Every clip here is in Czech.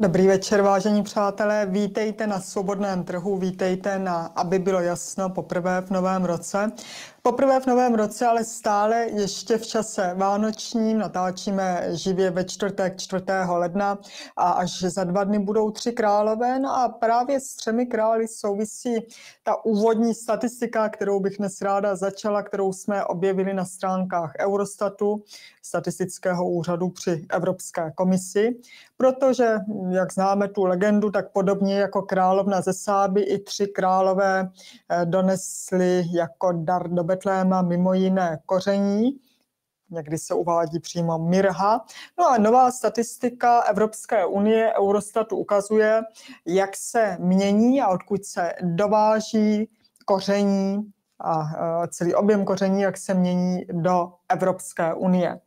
Dobrý večer, vážení přátelé. Vítejte na svobodném trhu, vítejte na Aby bylo jasno poprvé v novém roce. Poprvé v novém roce, ale stále ještě v čase vánočním. Natáčíme živě ve čtvrtek 4. ledna a až za dva dny budou tři králové. No a právě s třemi krály souvisí ta úvodní statistika, kterou bych dnes ráda začala, kterou jsme objevili na stránkách Eurostatu, statistického úřadu při Evropské komisi. Protože, jak známe tu legendu, tak podobně jako královna ze Sáby i tři králové eh, donesly jako dar do Betléma mimo jiné koření, někdy se uvádí přímo Mirha. No a nová statistika Evropské unie Eurostatu ukazuje, jak se mění a odkud se dováží koření a celý objem koření, jak se mění do Evropské unie.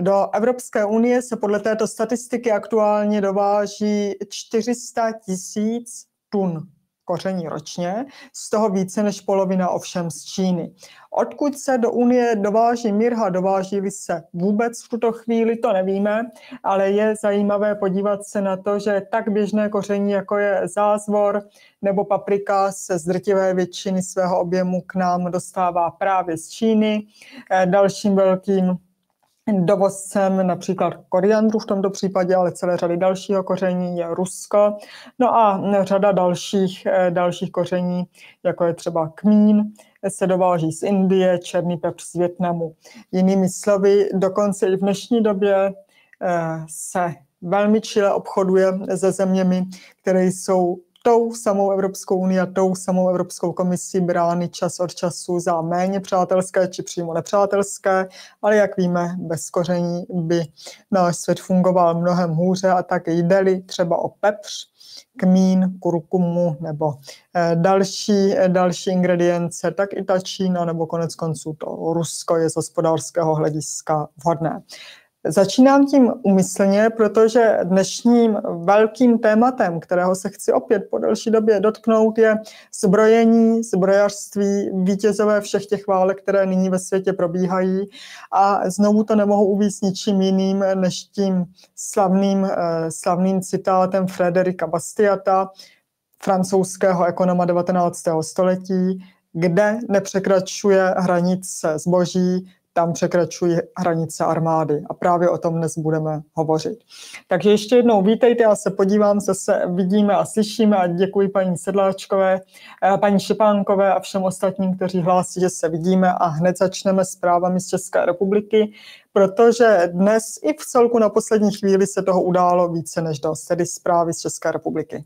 Do Evropské unie se podle této statistiky aktuálně dováží 400 tisíc tun koření ročně, z toho více než polovina ovšem z Číny. Odkud se do Unie dováží mirha, dováží se vůbec v tuto chvíli, to nevíme, ale je zajímavé podívat se na to, že tak běžné koření, jako je zázvor nebo paprika, se z drtivé většiny svého objemu k nám dostává právě z Číny. Eh, dalším velkým Dovozcem například koriandru v tomto případě, ale celé řady dalšího koření je Rusko. No a řada dalších, eh, dalších koření, jako je třeba kmín, se dováží z Indie, černý pepř z Větnamu. Jinými slovy, dokonce i v dnešní době eh, se velmi čile obchoduje se zeměmi, které jsou tou samou Evropskou unii a tou samou Evropskou komisí brány čas od času za méně přátelské či přímo nepřátelské, ale jak víme, bez koření by náš svět fungoval mnohem hůře a tak jde třeba o pepř, kmín, kurkumu nebo eh, další, další ingredience, tak i ta Čína nebo konec konců to Rusko je z hospodářského hlediska vhodné. Začínám tím umyslně, protože dnešním velkým tématem, kterého se chci opět po delší době dotknout, je zbrojení, zbrojařství, vítězové všech těch válek, které nyní ve světě probíhají. A znovu to nemohu uvíct ničím jiným, než tím slavným, eh, slavným citátem Frederika Bastiata, francouzského ekonoma 19. století, kde nepřekračuje hranice zboží, tam překračují hranice armády. A právě o tom dnes budeme hovořit. Takže ještě jednou vítejte, já se podívám, zase vidíme a slyšíme a děkuji paní Sedláčkové, eh, paní Šepánkové a všem ostatním, kteří hlásí, že se vidíme a hned začneme s právami z České republiky, protože dnes i v celku na poslední chvíli se toho událo více než dost, tedy zprávy z České republiky.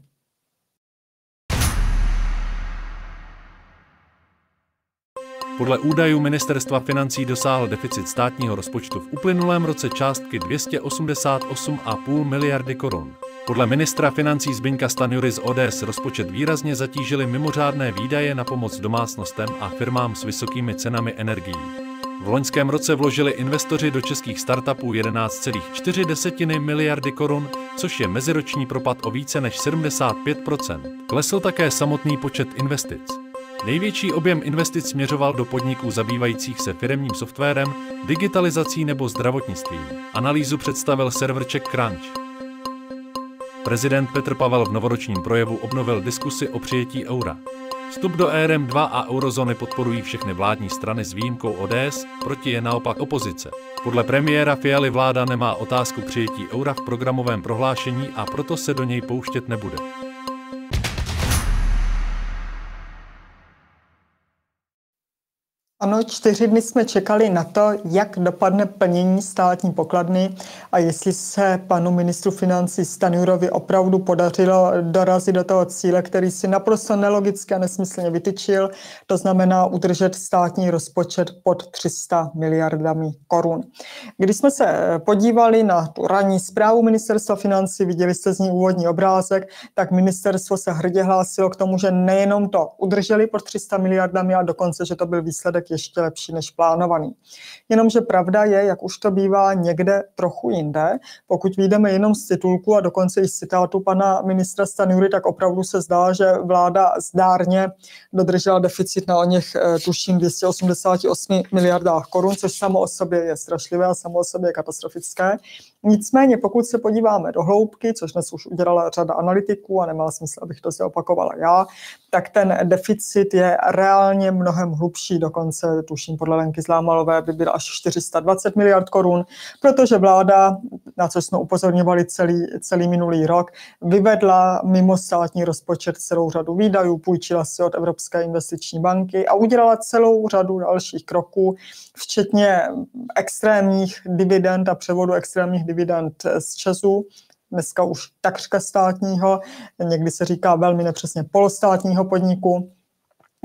Podle údajů ministerstva financí dosáhl deficit státního rozpočtu v uplynulém roce částky 288,5 miliardy korun. Podle ministra financí Zbyňka Stanjury z ODS rozpočet výrazně zatížily mimořádné výdaje na pomoc domácnostem a firmám s vysokými cenami energií. V loňském roce vložili investoři do českých startupů 11,4 miliardy korun, což je meziroční propad o více než 75% Klesl také samotný počet investic. Největší objem investic směřoval do podniků zabývajících se firemním softwarem, digitalizací nebo zdravotnictvím. Analýzu představil server Czech Crunch. Prezident Petr Pavel v novoročním projevu obnovil diskusi o přijetí eura. Vstup do ERM2 a eurozóny podporují všechny vládní strany s výjimkou ODS, proti je naopak opozice. Podle premiéra Fialy vláda nemá otázku přijetí eura v programovém prohlášení a proto se do něj pouštět nebude. Ano, čtyři dny jsme čekali na to, jak dopadne plnění státní pokladny a jestli se panu ministru financí Stanurovi opravdu podařilo dorazit do toho cíle, který si naprosto nelogicky a nesmyslně vytyčil, to znamená udržet státní rozpočet pod 300 miliardami korun. Když jsme se podívali na tu ranní zprávu ministerstva financí, viděli jste z ní úvodní obrázek, tak ministerstvo se hrdě hlásilo k tomu, že nejenom to udrželi pod 300 miliardami, a dokonce, že to byl výsledek ještě lepší než plánovaný. Jenomže pravda je, jak už to bývá někde trochu jinde, pokud vyjdeme jenom z titulku a dokonce i z citátu pana ministra Stanury, tak opravdu se zdá, že vláda zdárně dodržela deficit na o něch, eh, tuším, 288 miliardách korun, což samo o sobě je strašlivé a samo o sobě je katastrofické. Nicméně, pokud se podíváme do hloubky, což dnes už udělala řada analytiků a nemá smysl, abych to si opakovala já, tak ten deficit je reálně mnohem hlubší, dokonce tuším podle Lenky Zlámalové by byl až 420 miliard korun, protože vláda, na co jsme upozorňovali celý, celý minulý rok, vyvedla mimo státní rozpočet celou řadu výdajů, půjčila si od Evropské investiční banky a udělala celou řadu dalších kroků, včetně extrémních dividend a převodu extrémních dividend z Česu, dneska už takřka státního, někdy se říká velmi nepřesně polostátního podniku,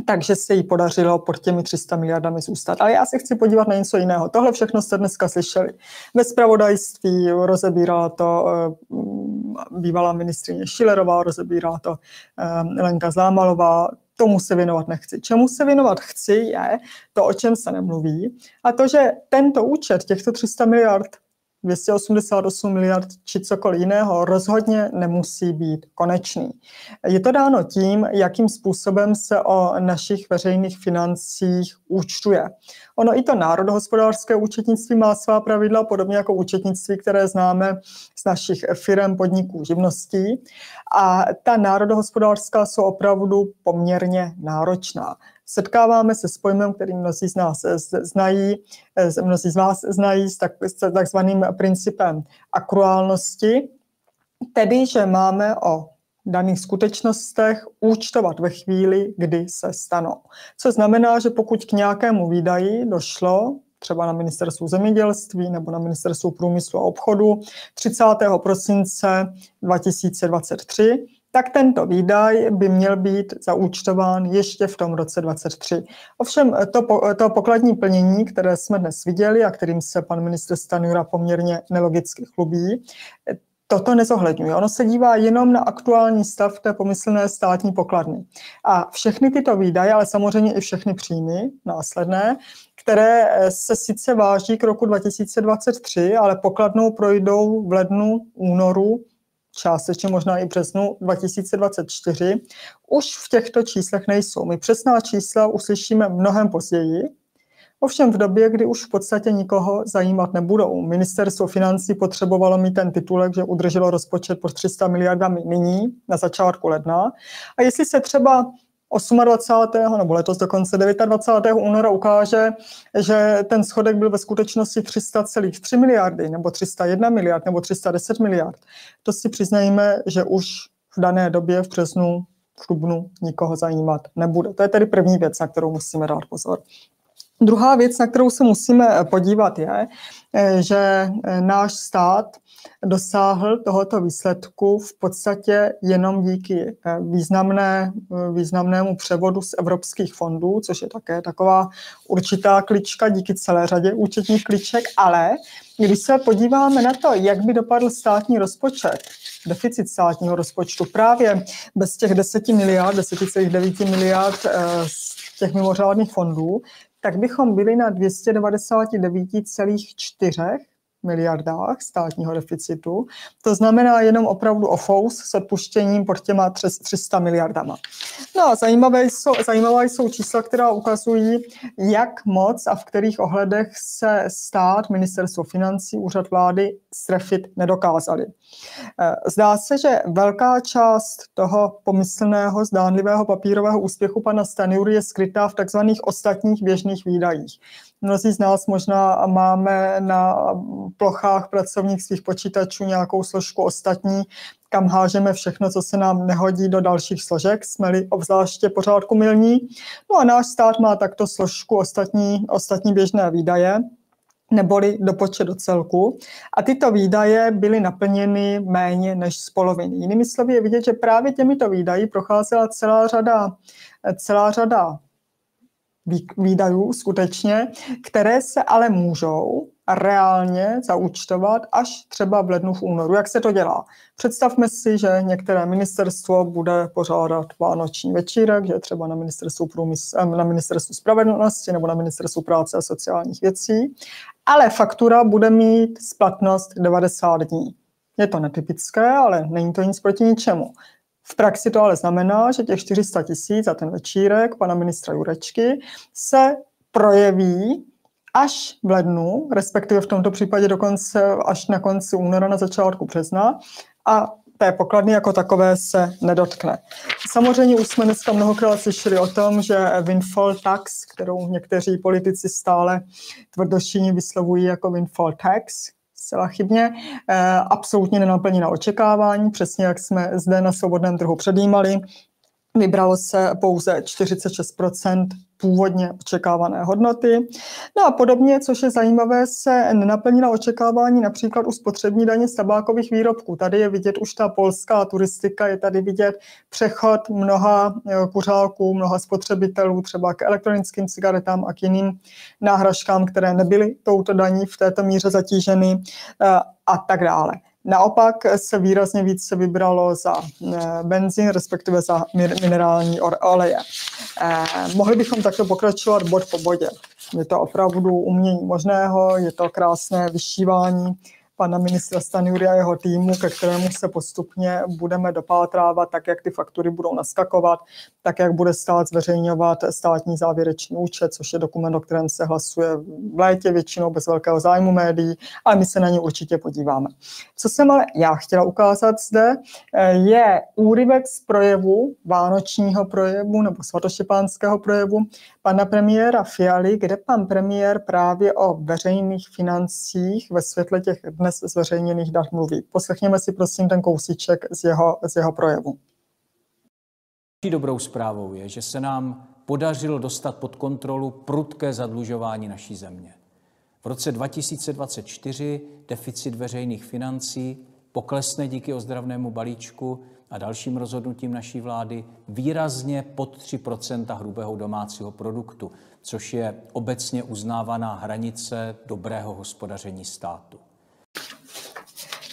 takže se jí podařilo pod těmi 300 miliardami zůstat. Ale já se chci podívat na něco jiného. Tohle všechno jste dneska slyšeli. Ve spravodajství rozebírala to eh, bývalá ministrině Šilerová, rozebírala to eh, Lenka Zámalová, tomu se věnovat nechci. Čemu se věnovat chci je to, o čem se nemluví a to, že tento účet, těchto 300 miliard, 288 miliard či cokoliv jiného rozhodně nemusí být konečný. Je to dáno tím, jakým způsobem se o našich veřejných financích účtuje. Ono i to národohospodářské účetnictví má svá pravidla, podobně jako účetnictví, které známe z našich firm, podniků, živností. A ta národohospodářská jsou opravdu poměrně náročná setkáváme se s pojmem, který mnozí z nás znají, mnozí z vás znají s takzvaným principem akruálnosti, tedy, že máme o daných skutečnostech účtovat ve chvíli, kdy se stanou. Co znamená, že pokud k nějakému výdaji došlo, třeba na ministerstvu zemědělství nebo na ministerstvu průmyslu a obchodu 30. prosince 2023, tak tento výdaj by měl být zaúčtován ještě v tom roce 2023. Ovšem to, to pokladní plnění, které jsme dnes viděli a kterým se pan ministr Stanura poměrně nelogicky chlubí, toto nezohledňuje. Ono se dívá jenom na aktuální stav té pomyslné státní pokladny. A všechny tyto výdaje, ale samozřejmě i všechny příjmy následné, které se sice váží k roku 2023, ale pokladnou projdou v lednu, únoru částečně možná i březnu 2024, už v těchto číslech nejsou. My přesná čísla uslyšíme mnohem později, Ovšem v době, kdy už v podstatě nikoho zajímat nebudou. Ministerstvo financí potřebovalo mít ten titulek, že udrželo rozpočet pod 300 miliardami nyní, na začátku ledna. A jestli se třeba 28. nebo letos dokonce 29. února ukáže, že ten schodek byl ve skutečnosti 300,3 miliardy, nebo 301 miliard, nebo 310 miliard. To si přiznajme, že už v dané době v březnu, v dubnu nikoho zajímat nebude. To je tedy první věc, na kterou musíme dát pozor. Druhá věc, na kterou se musíme podívat, je, že náš stát dosáhl tohoto výsledku v podstatě jenom díky eh, významné, eh, významnému převodu z evropských fondů, což je také taková určitá klička díky celé řadě účetních kliček, ale když se podíváme na to, jak by dopadl státní rozpočet, deficit státního rozpočtu právě bez těch 10 miliard, 10,9 miliard eh, z těch mimořádných fondů, tak bychom byli na 299,4 miliardách státního deficitu. To znamená jenom opravdu o fous s odpuštěním pod těma 300 miliardama. No a zajímavé jsou, zajímavé jsou čísla, která ukazují, jak moc a v kterých ohledech se stát, ministerstvo financí, úřad vlády strefit nedokázali. Eh, zdá se, že velká část toho pomyslného, zdánlivého papírového úspěchu pana Staniury je skrytá v takzvaných ostatních běžných výdajích. Mnozí z nás možná máme na plochách pracovních svých počítačů nějakou složku ostatní, kam hážeme všechno, co se nám nehodí do dalších složek, jsme-li obzvláště pořádku milní. No a náš stát má takto složku ostatní, ostatní běžné výdaje, neboli do počet do celku. A tyto výdaje byly naplněny méně než z poloviny. Jinými slovy je vidět, že právě těmito výdaji procházela celá řada, celá řada výdajů skutečně, které se ale můžou reálně zaúčtovat až třeba v lednu, v únoru. Jak se to dělá? Představme si, že některé ministerstvo bude pořádat vánoční večírek, že třeba na ministerstvu, průmysl, na ministerstvu spravedlnosti nebo na ministerstvu práce a sociálních věcí, ale faktura bude mít splatnost 90 dní. Je to netypické, ale není to nic proti ničemu. V praxi to ale znamená, že těch 400 tisíc za ten večírek pana ministra Jurečky se projeví až v lednu, respektive v tomto případě dokonce až na konci února, na začátku března a té pokladny jako takové se nedotkne. Samozřejmě už jsme dneska mnohokrát slyšeli o tom, že windfall tax, kterou někteří politici stále tvrdošíně vyslovují jako windfall tax, zcela chybně, eh, absolutně nenaplní na očekávání, přesně jak jsme zde na svobodném trhu předjímali. Vybralo se pouze 46% původně očekávané hodnoty. No a podobně, což je zajímavé, se nenaplnila očekávání například u spotřební daně z tabákových výrobků. Tady je vidět už ta polská turistika, je tady vidět přechod mnoha eh, kuřáků, mnoha spotřebitelů třeba k elektronickým cigaretám a k jiným náhražkám, které nebyly touto daní v této míře zatíženy eh, a tak dále. Naopak se výrazně více vybralo za eh, benzín, respektive za minerální oleje. Eh, mohli bychom takto pokračovat bod po bodě. Je to opravdu umění možného, je to krásné vyšívání pana ministra Stanjury a jeho týmu, ke kterému se postupně budeme dopátrávat, tak jak ty faktury budou naskakovat, tak jak bude stát zveřejňovat státní závěrečný účet, což je dokument, o kterém se hlasuje v létě většinou bez velkého zájmu médií, ale my se na ně určitě podíváme. Co jsem ale já chtěla ukázat zde, je úryvek z projevu, vánočního projevu nebo svatoštěpánského projevu pana premiéra Fialy, kde pan premiér právě o veřejných financích ve světle těch dnes zveřejněných dat mluví. Poslechněme si prosím ten kousíček z jeho, z jeho projevu. Dobrou zprávou je, že se nám podařilo dostat pod kontrolu prudké zadlužování naší země. V roce 2024 deficit veřejných financí poklesne díky ozdravnému balíčku a dalším rozhodnutím naší vlády výrazně pod 3% hrubého domácího produktu, což je obecně uznávaná hranice dobrého hospodaření státu.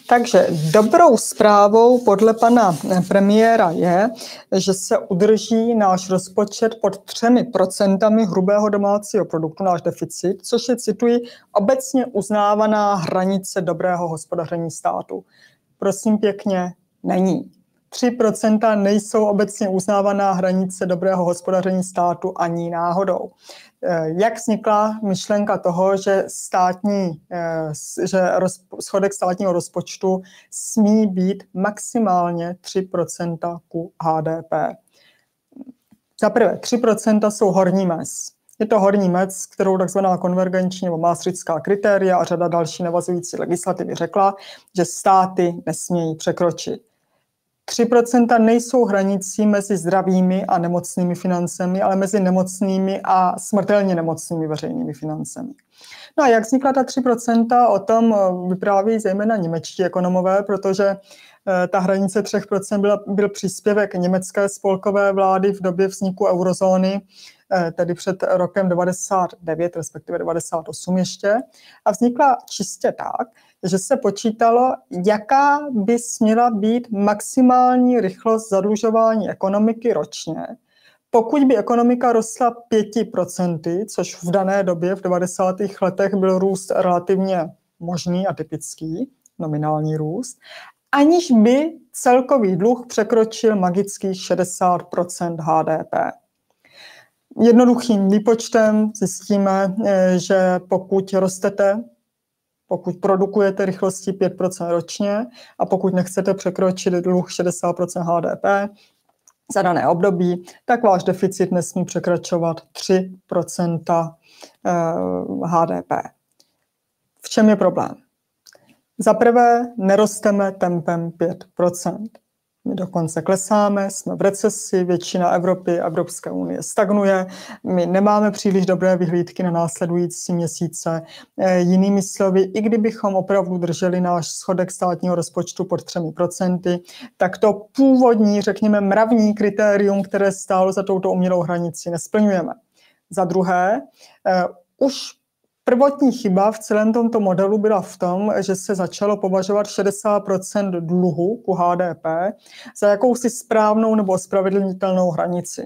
Takže dobrou zprávou podle pana premiéra je, že se udrží náš rozpočet pod třemi procentami hrubého domácího produktu, náš deficit, což je, cituji, obecně uznávaná hranice dobrého hospodaření státu. Prosím pěkně, není. 3% nejsou obecně uznávaná hranice dobrého hospodaření státu ani náhodou. Eh, jak vznikla myšlenka toho, že, státní, eh, že schodek státního rozpočtu smí být maximálně 3% ku HDP? Za prvé, 3% jsou horní mez. Je to horní mez, kterou takzvaná konvergenční nebo maastrichtská kritéria a řada další navazující legislativy řekla, že státy nesmějí překročit. 3% nejsou hranicí mezi zdravými a nemocnými financemi, ale mezi nemocnými a smrtelně nemocnými veřejnými financemi. No a jak vznikla ta 3%, o tom eh, vypráví zejména němečtí ekonomové, protože eh, ta hranice 3% byla, byl příspěvek německé spolkové vlády v době vzniku eurozóny, eh, tedy před rokem 99, respektive 98 ještě. A vznikla čistě tak, že se počítalo, jaká by směla být maximální rychlost zadlužování ekonomiky ročně, pokud by ekonomika rostla 5%, což v dané době v 90. letech byl růst relativně možný a typický, nominální růst, aniž by celkový dluh překročil magických 60% HDP. Jednoduchým výpočtem zjistíme, eh, že pokud rostete pokud produkujete rychlosti 5% ročně a pokud nechcete překročit dluh 60% HDP za dané období, tak váš deficit nesmí překračovat 3% HDP. V čem je problém? Za prvé, nerosteme tempem 5%. My dokonce klesáme, jsme v recesi, většina Evropy, Evropské unie stagnuje, my nemáme příliš dobré vyhlídky na následující měsíce. E, jinými slovy, i kdybychom opravdu drželi náš schodek státního rozpočtu pod 3%, tak to původní, řekněme, mravní kritérium, které stálo za touto umělou hranici, nesplňujeme. Za druhé, e, už Prvotní chyba v celém tomto modelu byla v tom, že se začalo považovat 60% dluhu ku HDP za jakousi správnou nebo ospravedlnitelnou hranici.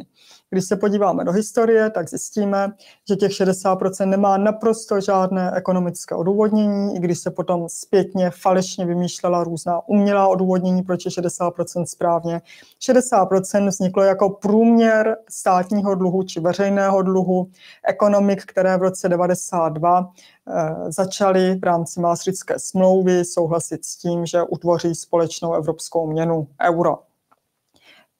Když se podíváme do historie, tak zjistíme, že těch 60% nemá naprosto žádné ekonomické odůvodnění, i když se potom zpětně falešně vymýšlela různá umělá odůvodnění, proč je 60% správně. 60% vzniklo jako průměr státního dluhu či veřejného dluhu ekonomik, které v roce 92 eh, začaly v rámci Maastrichtské smlouvy souhlasit s tím, že utvoří společnou evropskou měnu euro.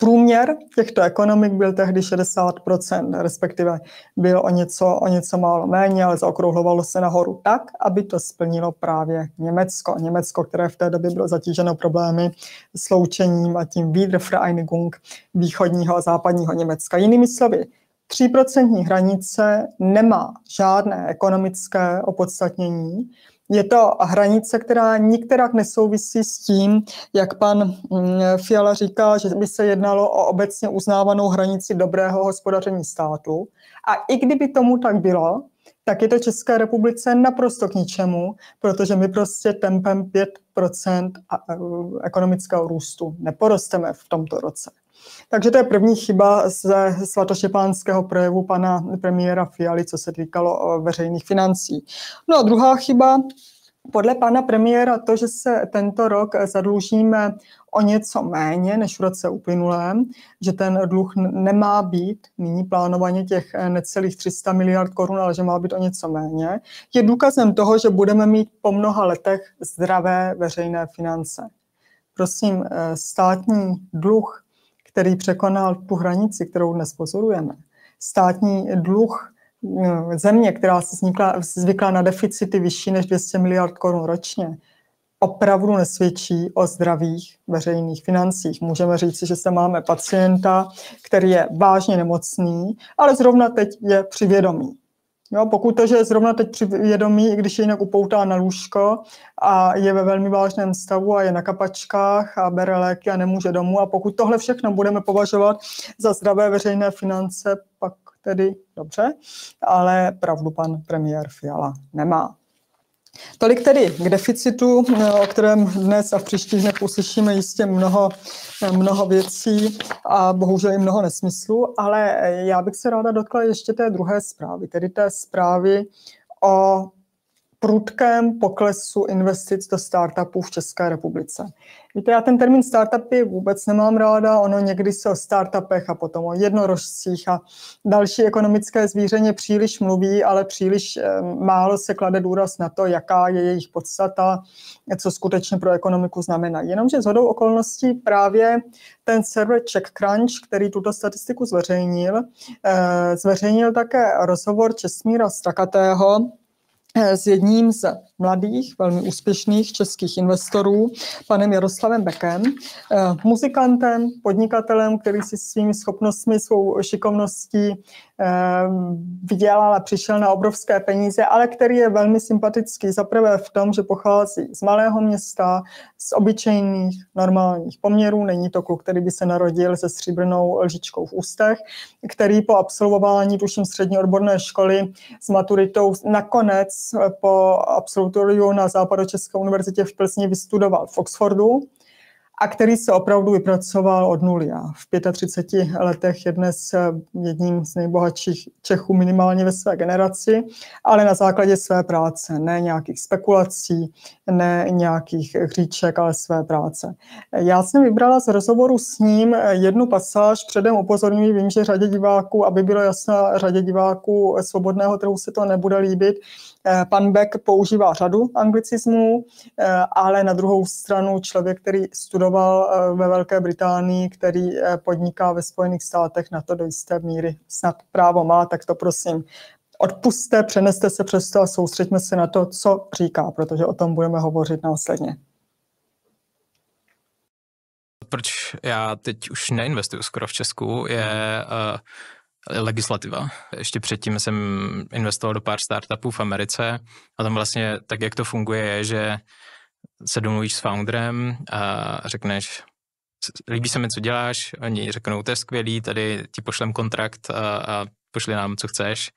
Průměr těchto ekonomik byl tehdy 60%, respektive byl o něco, o něco málo méně, ale zaokrouhlovalo se nahoru tak, aby to splnilo právě Německo. Německo, které v té době bylo zatíženo problémy s loučením a tím Wiedervereinigung východního a západního Německa. Jinými slovy, 3% hranice nemá žádné ekonomické opodstatnění, je to hranice, která nikterak nesouvisí s tím, jak pan mm, Fiala říká, že by se jednalo o obecně uznávanou hranici dobrého hospodaření státu. A i kdyby tomu tak bylo, tak je to České republice naprosto k ničemu, protože my prostě tempem 5% ekonomického růstu neporosteme v tomto roce. Takže to je první chyba ze svatoštěpánského projevu pana premiéra Fialy, co se týkalo veřejných financí. No a druhá chyba, podle pana premiéra to, že se tento rok zadlužíme o něco méně než v roce uplynulém, že ten dluh nemá být nyní plánovaně těch necelých 300 miliard korun, ale že má být o něco méně, je důkazem toho, že budeme mít po mnoha letech zdravé veřejné finance. Prosím, státní dluh který překonal tu hranici, kterou dnes pozorujeme. Státní dluh eh, země, která se vznikla, zvykla na deficity vyšší než 200 miliard korun ročně, opravdu nesvědčí o zdravých veřejných financích. Můžeme říct, že se máme pacienta, který je vážně nemocný, ale zrovna teď je při vědomí. Jo, pokud to, že je zrovna teď při vědomí, i když je jinak upoutá na lůžko a je ve velmi vážném stavu a je na kapačkách a bere léky a nemůže domů a pokud tohle všechno budeme považovat za zdravé veřejné finance, pak tedy dobře, ale pravdu pan premiér Fiala nemá. Tolik tedy k deficitu, o kterém dnes a v příštích dnech uslyšíme jistě mnoho, mnoho věcí a bohužel i mnoho nesmyslů, ale já bych se ráda dotkla ještě té druhé zprávy, tedy té zprávy o prudkém poklesu investic do startupů v České republice. Víte, já ten termín startupy vůbec nemám ráda, ono někdy se o startupech a potom o jednorožcích a další ekonomické zvířeně příliš mluví, ale příliš málo se klade důraz na to, jaká je jejich podstata, co skutečně pro ekonomiku znamená. Jenomže z hodou okolností právě ten server CheckCrunch, který tuto statistiku zveřejnil, eh, zveřejnil také rozhovor Česmíra Strakatého, s jedním z mladých, velmi úspěšných českých investorů, panem Jaroslavem Bekem, eh, muzikantem, podnikatelem, který si svými schopnostmi, svou šikovností vydělal a přišel na obrovské peníze, ale který je velmi sympatický. Zaprvé v tom, že pochází z malého města, z obyčejných, normálních poměrů. Není to kluk, který by se narodil se stříbrnou lžičkou v ústech, který po absolvování, tuším, střední odborné školy s maturitou nakonec po absolutoriu na Západočeské univerzitě v Plzni vystudoval v Oxfordu a který se opravdu vypracoval od nuly. A v 35 letech je dnes eh, jedním z nejbohatších Čechů minimálně ve své generaci, ale na základě své práce, ne nějakých spekulací, ne nějakých hříček, ale své práce. Já jsem vybrala z rozhovoru s ním jednu pasáž, předem upozorňuji, vím, že řadě diváků, aby bylo jasné, řadě diváků svobodného trhu se to nebude líbit, Eh, pan Beck používá řadu anglicismů, eh, ale na druhou stranu člověk, který studoval eh, ve Velké Británii, který podniká ve Spojených státech, na to do jisté míry snad právo má, tak to prosím odpuste, přeneste se přes to a soustřeďme se na to, co říká, protože o tom budeme hovořit následně. Proč já teď už neinvestuju skoro v Česku, je uh, legislativa. Ještě předtím jsem investoval do pár startupů v Americe a tam vlastně tak, jak to funguje, je, že se domluvíš s founderem a řekneš, líbí se mi, co děláš, oni řeknou, to je skvělý, tady ti pošlem kontrakt a, a pošli nám, co chceš,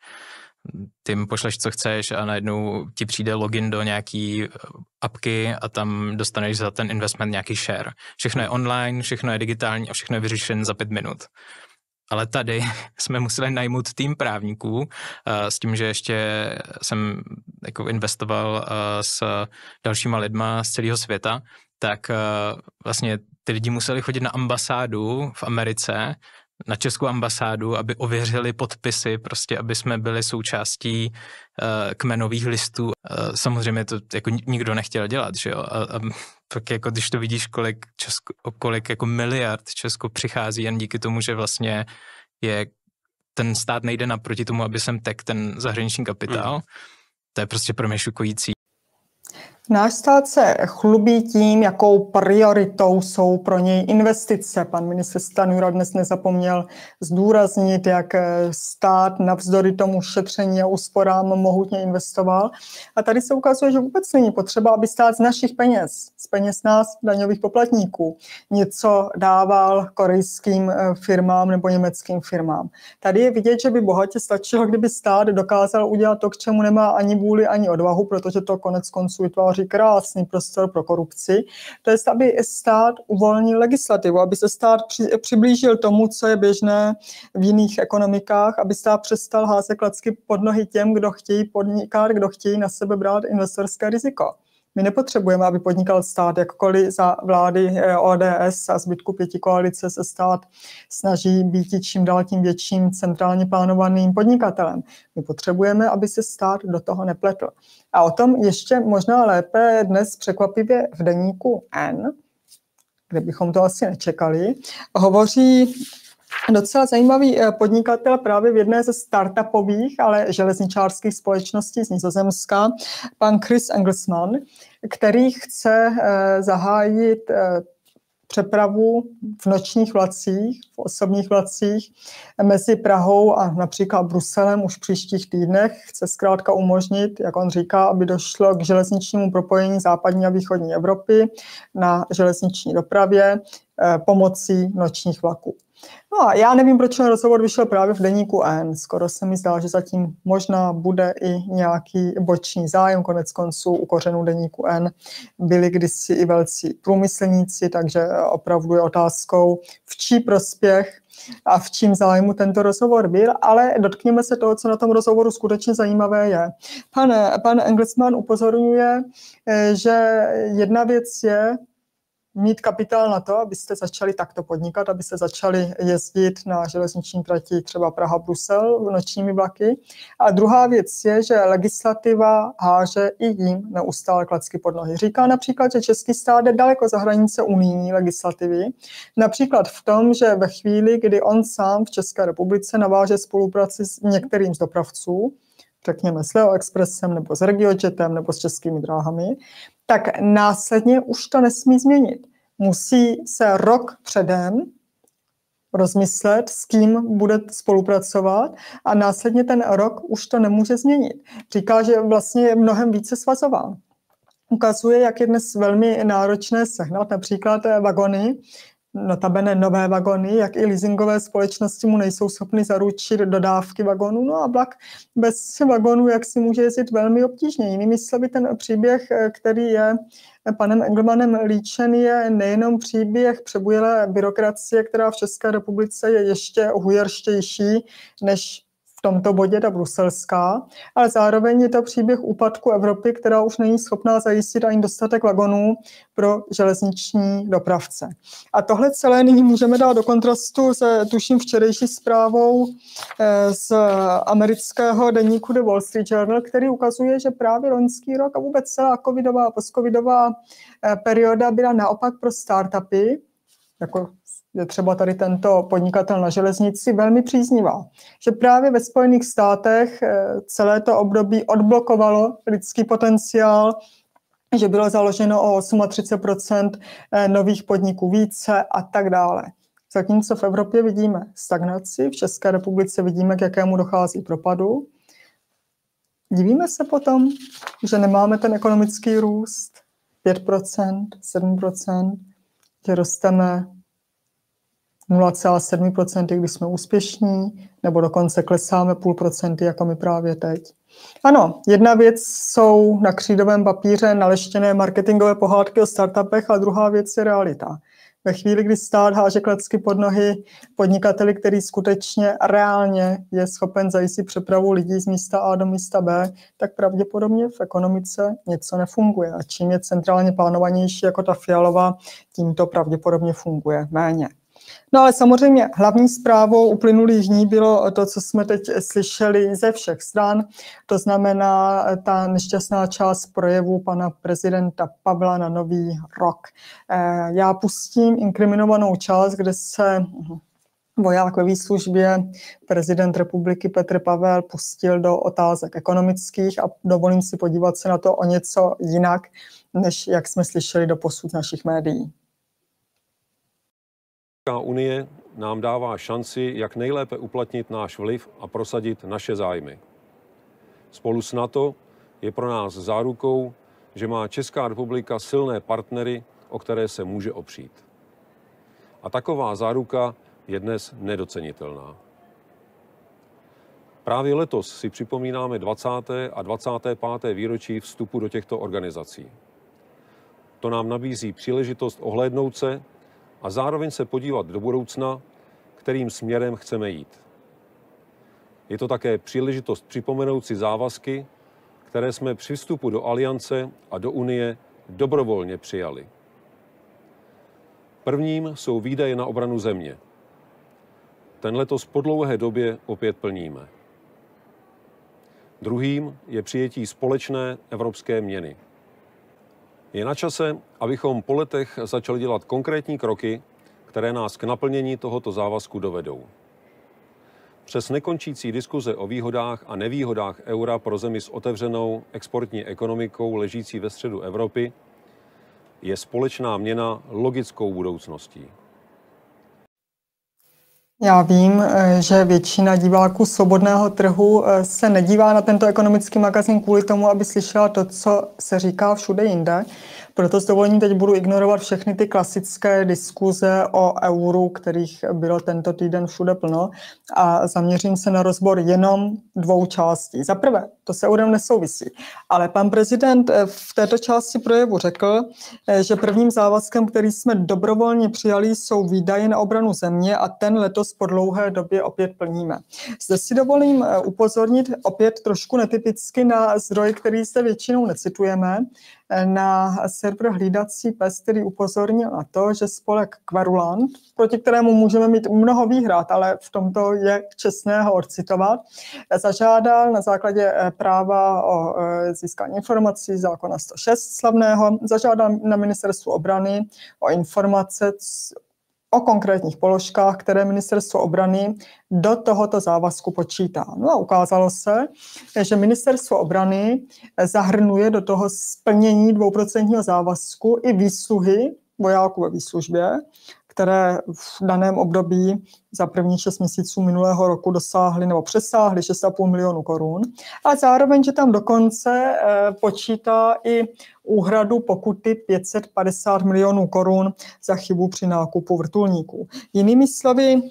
ty jim pošleš, co chceš a najednou ti přijde login do nějaký apky a tam dostaneš za ten investment nějaký share. Všechno je online, všechno je digitální a všechno je vyřešen za pět minut ale tady jsme museli najmout tým právníků uh, s tím, že ještě jsem jako investoval uh, s dalšíma lidma z celého světa, tak uh, vlastně ty lidi museli chodit na ambasádu v Americe, na českou ambasádu, aby ověřili podpisy, prostě aby jsme byli součástí uh, kmenových listů. Uh, samozřejmě to jako nikdo nechtěl dělat, že jo? A, a tak jako když to vidíš, kolik, Česko, kolik jako miliard Česko přichází jen díky tomu, že vlastně je ten stát nejde naproti tomu, aby sem tek ten zahraniční kapitál, mm. to je prostě pro mě šukující. Náš stát se chlubí tím, jakou prioritou jsou pro něj investice. Pan minister Stanura dnes nezapomněl zdůraznit, jak stát navzdory tomu šetření a úsporám mohutně investoval. A tady se ukazuje, že vůbec není potřeba, aby stát z našich peněz, z peněz nás, daňových poplatníků, něco dával korejským eh, firmám nebo německým firmám. Tady je vidět, že by bohatě stačilo, kdyby stát dokázal udělat to, k čemu nemá ani vůli, ani odvahu, protože to konec konců vytváří vytváří krásný prostor pro korupci. To je, aby stát uvolnil legislativu, aby se stát při, přiblížil tomu, co je běžné v jiných ekonomikách, aby stát přestal házet klacky pod nohy těm, kdo chtějí podnikat, kdo chtějí na sebe brát investorské riziko. My nepotřebujeme, aby podnikal stát, jakkoliv za vlády eh, ODS a zbytku pěti koalice se stát snaží být čím dál tím větším centrálně plánovaným podnikatelem. My potřebujeme, aby se stát do toho nepletl. A o tom ještě možná lépe dnes překvapivě v deníku N, kde bychom to asi nečekali, hovoří docela zajímavý eh, podnikatel právě v jedné ze startupových, ale železničářských společností z Nizozemska, pan Chris Engelsman, který chce eh, zahájit eh, přepravu v nočních vlacích, v osobních vlacích mezi Prahou a například Bruselem už v příštích týdnech. Chce zkrátka umožnit, jak on říká, aby došlo k železničnímu propojení západní a východní Evropy na železniční dopravě pomocí nočních vlaků. No a já nevím, proč ten rozhovor vyšel právě v deníku N. Skoro se mi zdá, že zatím možná bude i nějaký boční zájem. Konec konců u kořenů deníku N byli kdysi i velcí průmyslníci, takže opravdu je otázkou, v čí prospěch a v čím zájmu tento rozhovor byl, ale dotkněme se toho, co na tom rozhovoru skutečně zajímavé je. Pan, pan Engelsman upozorňuje, eh, že jedna věc je, mít kapitál na to, abyste začali takto podnikat, abyste začali jezdit na železniční trati třeba Praha-Brusel v nočními vlaky. A druhá věc je, že legislativa háže i jim neustále klacky pod nohy. Říká například, že český stát je daleko za hranice unijní legislativy. Například v tom, že ve chvíli, kdy on sám v České republice naváže spolupráci s některým z dopravců, řekněme s Leo Expressem nebo s Regiojetem nebo s českými dráhami, tak následně už to nesmí změnit. Musí se rok předem rozmyslet, s kým bude spolupracovat a následně ten rok už to nemůže změnit. Říká, že vlastně je mnohem více svazován. Ukazuje, jak je dnes velmi náročné sehnat například vagony, notabene nové vagony, jak i leasingové společnosti mu nejsou schopny zaručit dodávky vagonů. No a vlak bez vagonů, jak si může jezdit velmi obtížně. Jinými slovy, ten příběh, který je panem Engelmanem líčen, je nejenom příběh přebujelé byrokracie, která v České republice je ještě hujerštější než tomto bodě ta bruselská, ale zároveň je to příběh úpadku Evropy, která už není schopná zajistit ani dostatek vagonů pro železniční dopravce. A tohle celé nyní můžeme dát do kontrastu se, tuším, včerejší zprávou eh, z amerického deníku The Wall Street Journal, který ukazuje, že právě loňský rok a vůbec celá covidová a postcovidová eh, perioda byla naopak pro startupy, jako je třeba tady tento podnikatel na železnici velmi příznivá. Že právě ve Spojených státech eh, celé to období odblokovalo lidský potenciál, že bylo založeno o 38 eh, nových podniků více a tak dále. Zatímco v Evropě vidíme stagnaci, v České republice vidíme, k jakému dochází propadu. Divíme se potom, že nemáme ten ekonomický růst 5%, 7%, že rosteme 0,7%, když jsme úspěšní, nebo dokonce klesáme půl procenty, jako my právě teď. Ano, jedna věc jsou na křídovém papíře naleštěné marketingové pohádky o startupech, a druhá věc je realita. Ve chvíli, kdy stát háže klacky pod nohy podnikateli, který skutečně reálně je schopen zajistit přepravu lidí z místa A do místa B, tak pravděpodobně v ekonomice něco nefunguje. A čím je centrálně plánovanější jako ta fialová, tím to pravděpodobně funguje méně. No ale samozřejmě hlavní zprávou uplynulých dní bylo to, co jsme teď slyšeli ze všech stran, to znamená ta nešťastná část projevu pana prezidenta Pavla na nový rok. Eh, já pustím inkriminovanou část, kde se voják ve výslužbě, prezident republiky Petr Pavel pustil do otázek ekonomických a dovolím si podívat se na to o něco jinak, než jak jsme slyšeli do posud našich médií. Unie nám dává šanci, jak nejlépe uplatnit náš vliv a prosadit naše zájmy. Spolu s NATO je pro nás zárukou, že má Česká republika silné partnery, o které se může opřít. A taková záruka je dnes nedocenitelná. Právě letos si připomínáme 20. a 25. výročí vstupu do těchto organizací. To nám nabízí příležitost ohlédnout se a zároveň se podívat do budoucna, kterým směrem chceme jít. Je to také příležitost připomenout si závazky, které jsme při vstupu do Aliance a do Unie dobrovolně přijali. Prvním jsou výdaje na obranu země. Ten letos po dlouhé době opět plníme. Druhým je přijetí společné evropské měny. Je na čase, abychom po letech začali dělat konkrétní kroky, které nás k naplnění tohoto závazku dovedou. Přes nekončící diskuze o výhodách a nevýhodách eura pro zemi s otevřenou exportní ekonomikou ležící ve středu Evropy je společná měna logickou budoucností. Já vím, eh, že většina diváků svobodného trhu eh, se nedívá na tento ekonomický magazín kvůli tomu, aby slyšela to, co se říká všude jinde. Proto s dovolením teď budu ignorovat všechny ty klasické diskuze o euru, kterých bylo tento týden všude plno a zaměřím se na rozbor jenom dvou částí. Za prvé, to se eurem nesouvisí, ale pan prezident eh, v této části projevu řekl, eh, že prvním závazkem, který jsme dobrovolně přijali, jsou výdaje na obranu země a ten letos po dlouhé době opět plníme. Zde si dovolím eh, upozornit opět trošku netypicky na zdroj, který se většinou necitujeme, na server Hlídací pes, který upozornil na to, že spolek Kverulant, proti kterému můžeme mít mnoho výhrad, ale v tomto je čestné ho odcitovat, zažádal na základě eh, práva o eh, získání informací zákona 106 slavného, zažádal na ministerstvu obrany o informace o konkrétních položkách, které ministerstvo obrany do tohoto závazku počítá. No a ukázalo se, že ministerstvo obrany zahrnuje do toho splnění dvouprocentního závazku i výsluhy vojáků ve výslužbě, které v daném období za první šest měsíců minulého roku dosáhly nebo přesáhly 6,5 milionů korun. A zároveň, že tam dokonce eh, počítá i úhradu pokuty 550 milionů korun za chybu při nákupu vrtulníků. Jinými slovy,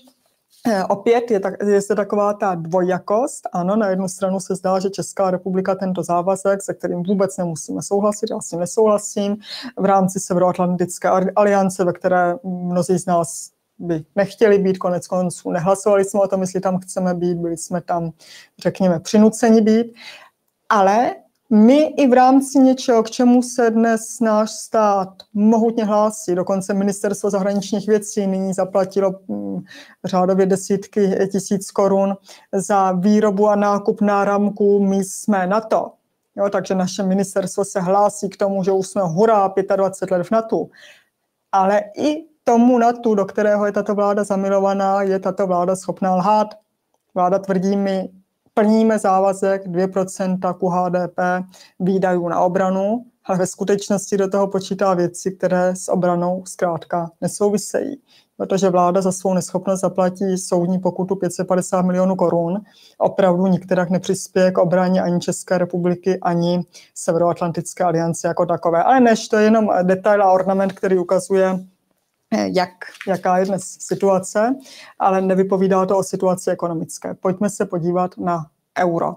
opět je, tak, je zde taková ta dvojakost. Ano, na jednu stranu se zdá, že Česká republika tento závazek, se kterým vůbec nemusíme souhlasit, já s tím nesouhlasím, v rámci Severoatlantické aliance, ve které mnozí z nás by nechtěli být, konec konců nehlasovali jsme o tom, jestli tam chceme být, byli jsme tam, řekněme, přinuceni být. Ale my i v rámci něčeho, k čemu se dnes náš stát mohutně hlásí, dokonce ministerstvo zahraničních věcí nyní zaplatilo mm, řádově desítky tisíc korun za výrobu a nákup náramků, my jsme na to. Jo, takže naše ministerstvo se hlásí k tomu, že už jsme hurá 25 let v NATO. Ale i tomu NATO, do kterého je tato vláda zamilovaná, je tato vláda schopná lhát. Vláda tvrdí, my plníme závazek 2% ku HDP výdajů na obranu, ale ve skutečnosti do toho počítá věci, které s obranou zkrátka nesouvisejí. Protože vláda za svou neschopnost zaplatí soudní pokutu 550 milionů korun. Opravdu nikterak nepřispěje k obraně ani České republiky, ani Severoatlantické aliance jako takové. Ale než to je jenom detail a ornament, který ukazuje, jak, jaká je dnes situace, ale nevypovídá to o situaci ekonomické. Pojďme se podívat na euro.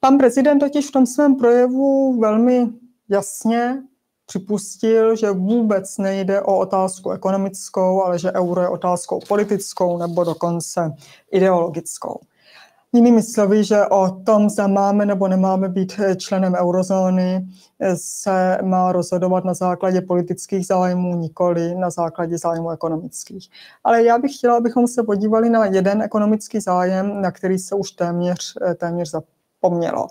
Pan prezident totiž v tom svém projevu velmi jasně připustil, že vůbec nejde o otázku ekonomickou, ale že euro je otázkou politickou nebo dokonce ideologickou. Jinými slovy, že o tom, zda máme nebo nemáme být členem eurozóny, se má rozhodovat na základě politických zájmů, nikoli na základě zájmů ekonomických. Ale já bych chtěla, abychom se podívali na jeden ekonomický zájem, na který se už téměř, téměř zapomnělo.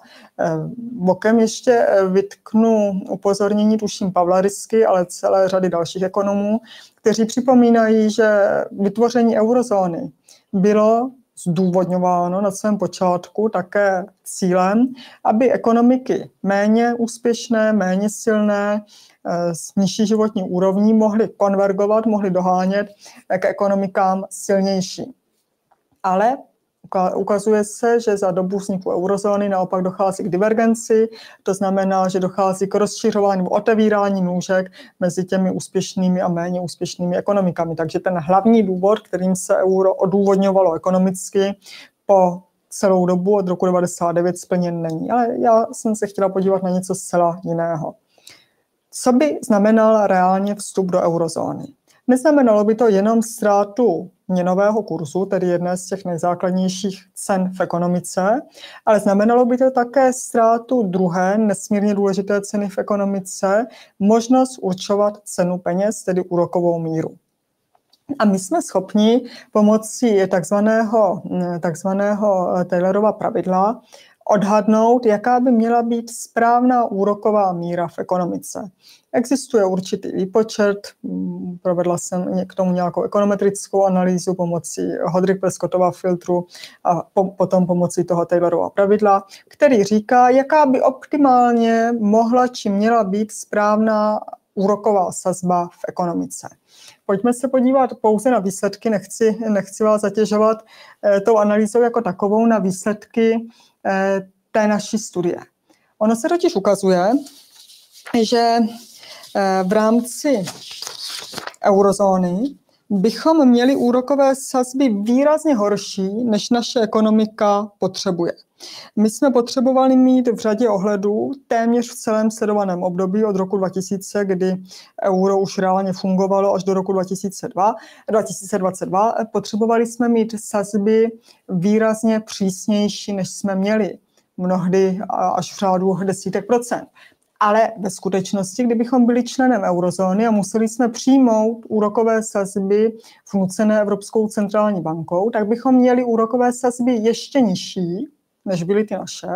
Bokem ještě vytknu upozornění, tuším Pavla Rysky, ale celé řady dalších ekonomů, kteří připomínají, že vytvoření eurozóny bylo zdůvodňováno na svém počátku také cílem, aby ekonomiky méně úspěšné, méně silné, eh, s nižší životní úrovní mohly konvergovat, mohly dohánět k ekonomikám silnější. Ale Ukazuje se, že za dobu vzniku eurozóny naopak dochází k divergenci, to znamená, že dochází k rozšiřování, otevírání nůžek mezi těmi úspěšnými a méně úspěšnými ekonomikami. Takže ten hlavní důvod, kterým se euro odůvodňovalo ekonomicky po celou dobu od roku 1999 splněn není. Ale já jsem se chtěla podívat na něco zcela jiného. Co by znamenal reálně vstup do eurozóny? Neznamenalo by to jenom ztrátu měnového kurzu, tedy jedné z těch nejzákladnějších cen v ekonomice, ale znamenalo by to také ztrátu druhé nesmírně důležité ceny v ekonomice, možnost určovat cenu peněz, tedy úrokovou míru. A my jsme schopni pomocí takzvaného, takzvaného Taylorova pravidla odhadnout, jaká by měla být správná úroková míra v ekonomice. Existuje určitý výpočet, provedla jsem k tomu nějakou ekonometrickou analýzu pomocí Hodrick-Prescottova filtru a po, potom pomocí toho Taylorova pravidla, který říká, jaká by optimálně mohla či měla být správná úroková sazba v ekonomice. Pojďme se podívat pouze na výsledky, nechci, nechci vás zatěžovat eh, tou analýzou jako takovou, na výsledky té naší studie. Ono se totiž ukazuje, že Eh, v rámci eurozóny bychom měli úrokové sazby výrazně horší, než naše ekonomika potřebuje. My jsme potřebovali mít v řadě ohledů téměř v celém sledovaném období od roku 2000, kdy euro už reálně fungovalo až do roku 2002, 2022, potřebovali jsme mít sazby výrazně přísnější, než jsme měli mnohdy až v řádu desítek procent. Ale ve skutečnosti, kdybychom byli členem eurozóny a museli jsme přijmout úrokové sazby vnucené Evropskou centrální bankou, tak bychom měli úrokové sazby ještě nižší, než byly ty naše,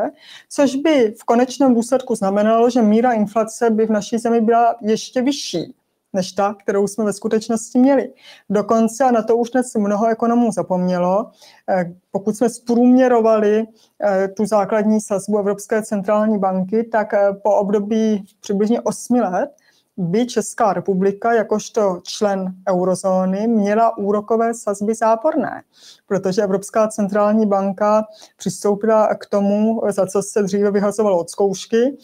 což by v konečném důsledku znamenalo, že míra inflace by v naší zemi byla ještě vyšší než ta, kterou jsme ve skutečnosti měli. Dokonce, a na to už dnes mnoho ekonomů zapomnělo, eh, pokud jsme zprůměrovali eh, tu základní sazbu Evropské centrální banky, tak eh, po období přibližně 8 let by Česká republika jakožto člen eurozóny měla úrokové sazby záporné, protože Evropská centrální banka přistoupila k tomu, za co se dříve vyhazovalo od zkoušky,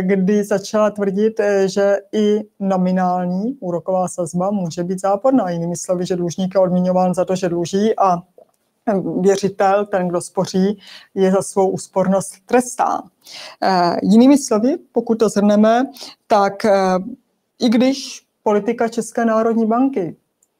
kdy začala tvrdit, že i nominální úroková sazba může být záporná. Jinými slovy, že dlužník je odměňován za to, že dluží a věřitel, ten, kdo spoří, je za svou úspornost trestán. Jinými slovy, pokud to zhrneme, tak i když politika České národní banky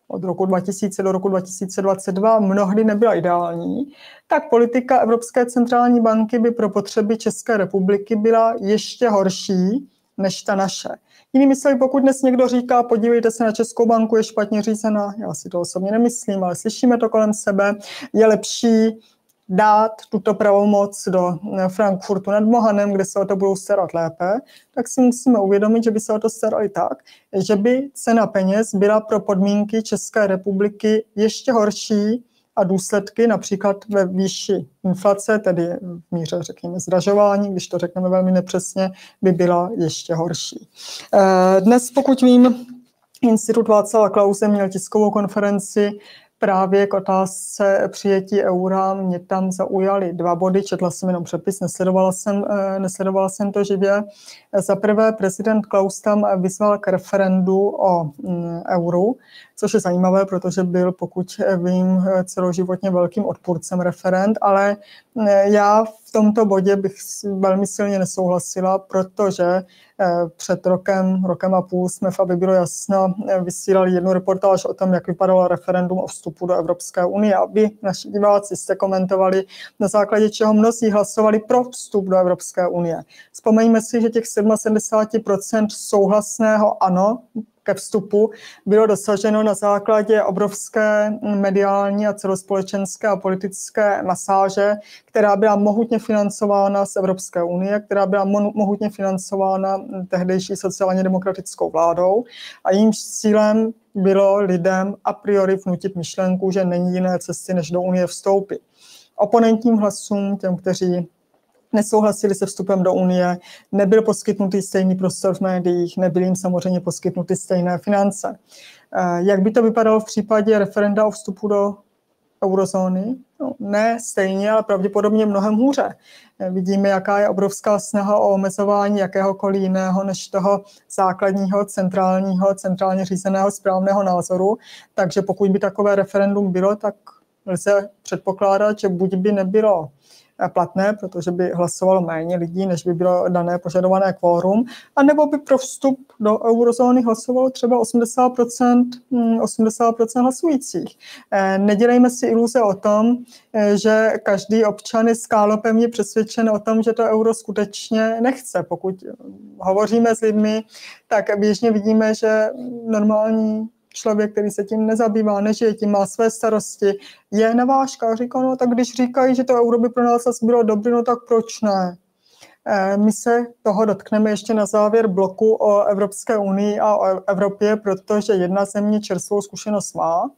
od roku 2000 do roku 2022 mnohdy nebyla ideální, tak politika Evropské centrální banky by pro potřeby České republiky byla ještě horší než ta naše. Jinými slovy, pokud dnes někdo říká, podívejte se na Českou banku, je špatně řízená, já si to osobně nemyslím, ale slyšíme to kolem sebe, je lepší dát tuto pravomoc do eh, Frankfurtu nad Mohanem, kde se o to budou starat lépe, tak si musíme uvědomit, že by se o to starali tak, že by cena peněz byla pro podmínky České republiky ještě horší a důsledky například ve výši inflace, tedy v míře, řekněme, zdražování, když to řekneme velmi nepřesně, by byla ještě horší. Eh, dnes, pokud vím, Institut Václava Klause měl tiskovou konferenci právě k otázce přijetí eura mě tam zaujaly dva body, četla jsem jenom přepis, nesledovala jsem, eh, nesledovala jsem to živě. Za prvé prezident Klaus tam vyzval k referendu o mm, euru, což je zajímavé, protože byl, pokud vím, celoživotně velkým odpůrcem referend, ale eh, já v tomto bodě bych velmi silně nesouhlasila, protože Před rokem, rokem a půl jsme, aby bylo jasno, vysílali jednu reportáž o tom, jak vypadalo referendum o vstupu do Evropské unie, aby naši diváci jste komentovali, na základě čeho mnozí hlasovali pro vstup do Evropské unie. Vzpomeňme si, že těch 77% souhlasného ano ke vstupu bylo dosaženo na základě obrovské mediální a celospolečenské a politické masáže, která byla mohutně financována z Evropské unie, která byla mohutně financována tehdejší sociálně demokratickou vládou a jejímž cílem bylo lidem a priori vnutit myšlenku, že není jiné cesty, než do Unie vstoupit. Oponentním hlasům, těm, kteří nesouhlasili se vstupem do Unie, nebyl poskytnutý stejný prostor v médiích, nebyly jim samozřejmě poskytnuty stejné finance. Eh, jak by to vypadalo v případě referenda o vstupu do eurozóny? No, ne stejně, ale pravděpodobně mnohem hůře. Eh, vidíme, jaká je obrovská snaha o omezování jakéhokoliv jiného než toho základního, centrálního, centrálně řízeného správného názoru. Takže pokud by takové referendum bylo, tak lze předpokládat, že buď by nebylo platné, protože by hlasovalo méně lidí, než by bylo dané požadované kvórum, anebo by pro vstup do eurozóny hlasovalo třeba 80%, 80% hm, hlasujících. Eh, nedělejme si iluze o tom, eh, že každý občan je skálopevně přesvědčen o tom, že to euro skutečně nechce. Pokud hovoříme s lidmi, tak běžně vidíme, že normální člověk, který se tím nezabývá, nežije tím, má své starosti, je na vážkách. Říká, no tak když říkají, že to euro by pro nás bylo dobré, no tak proč ne? Eh, my se toho dotkneme ještě na závěr bloku o Evropské unii a o Evropě, protože jedna země čerstvou zkušenost má,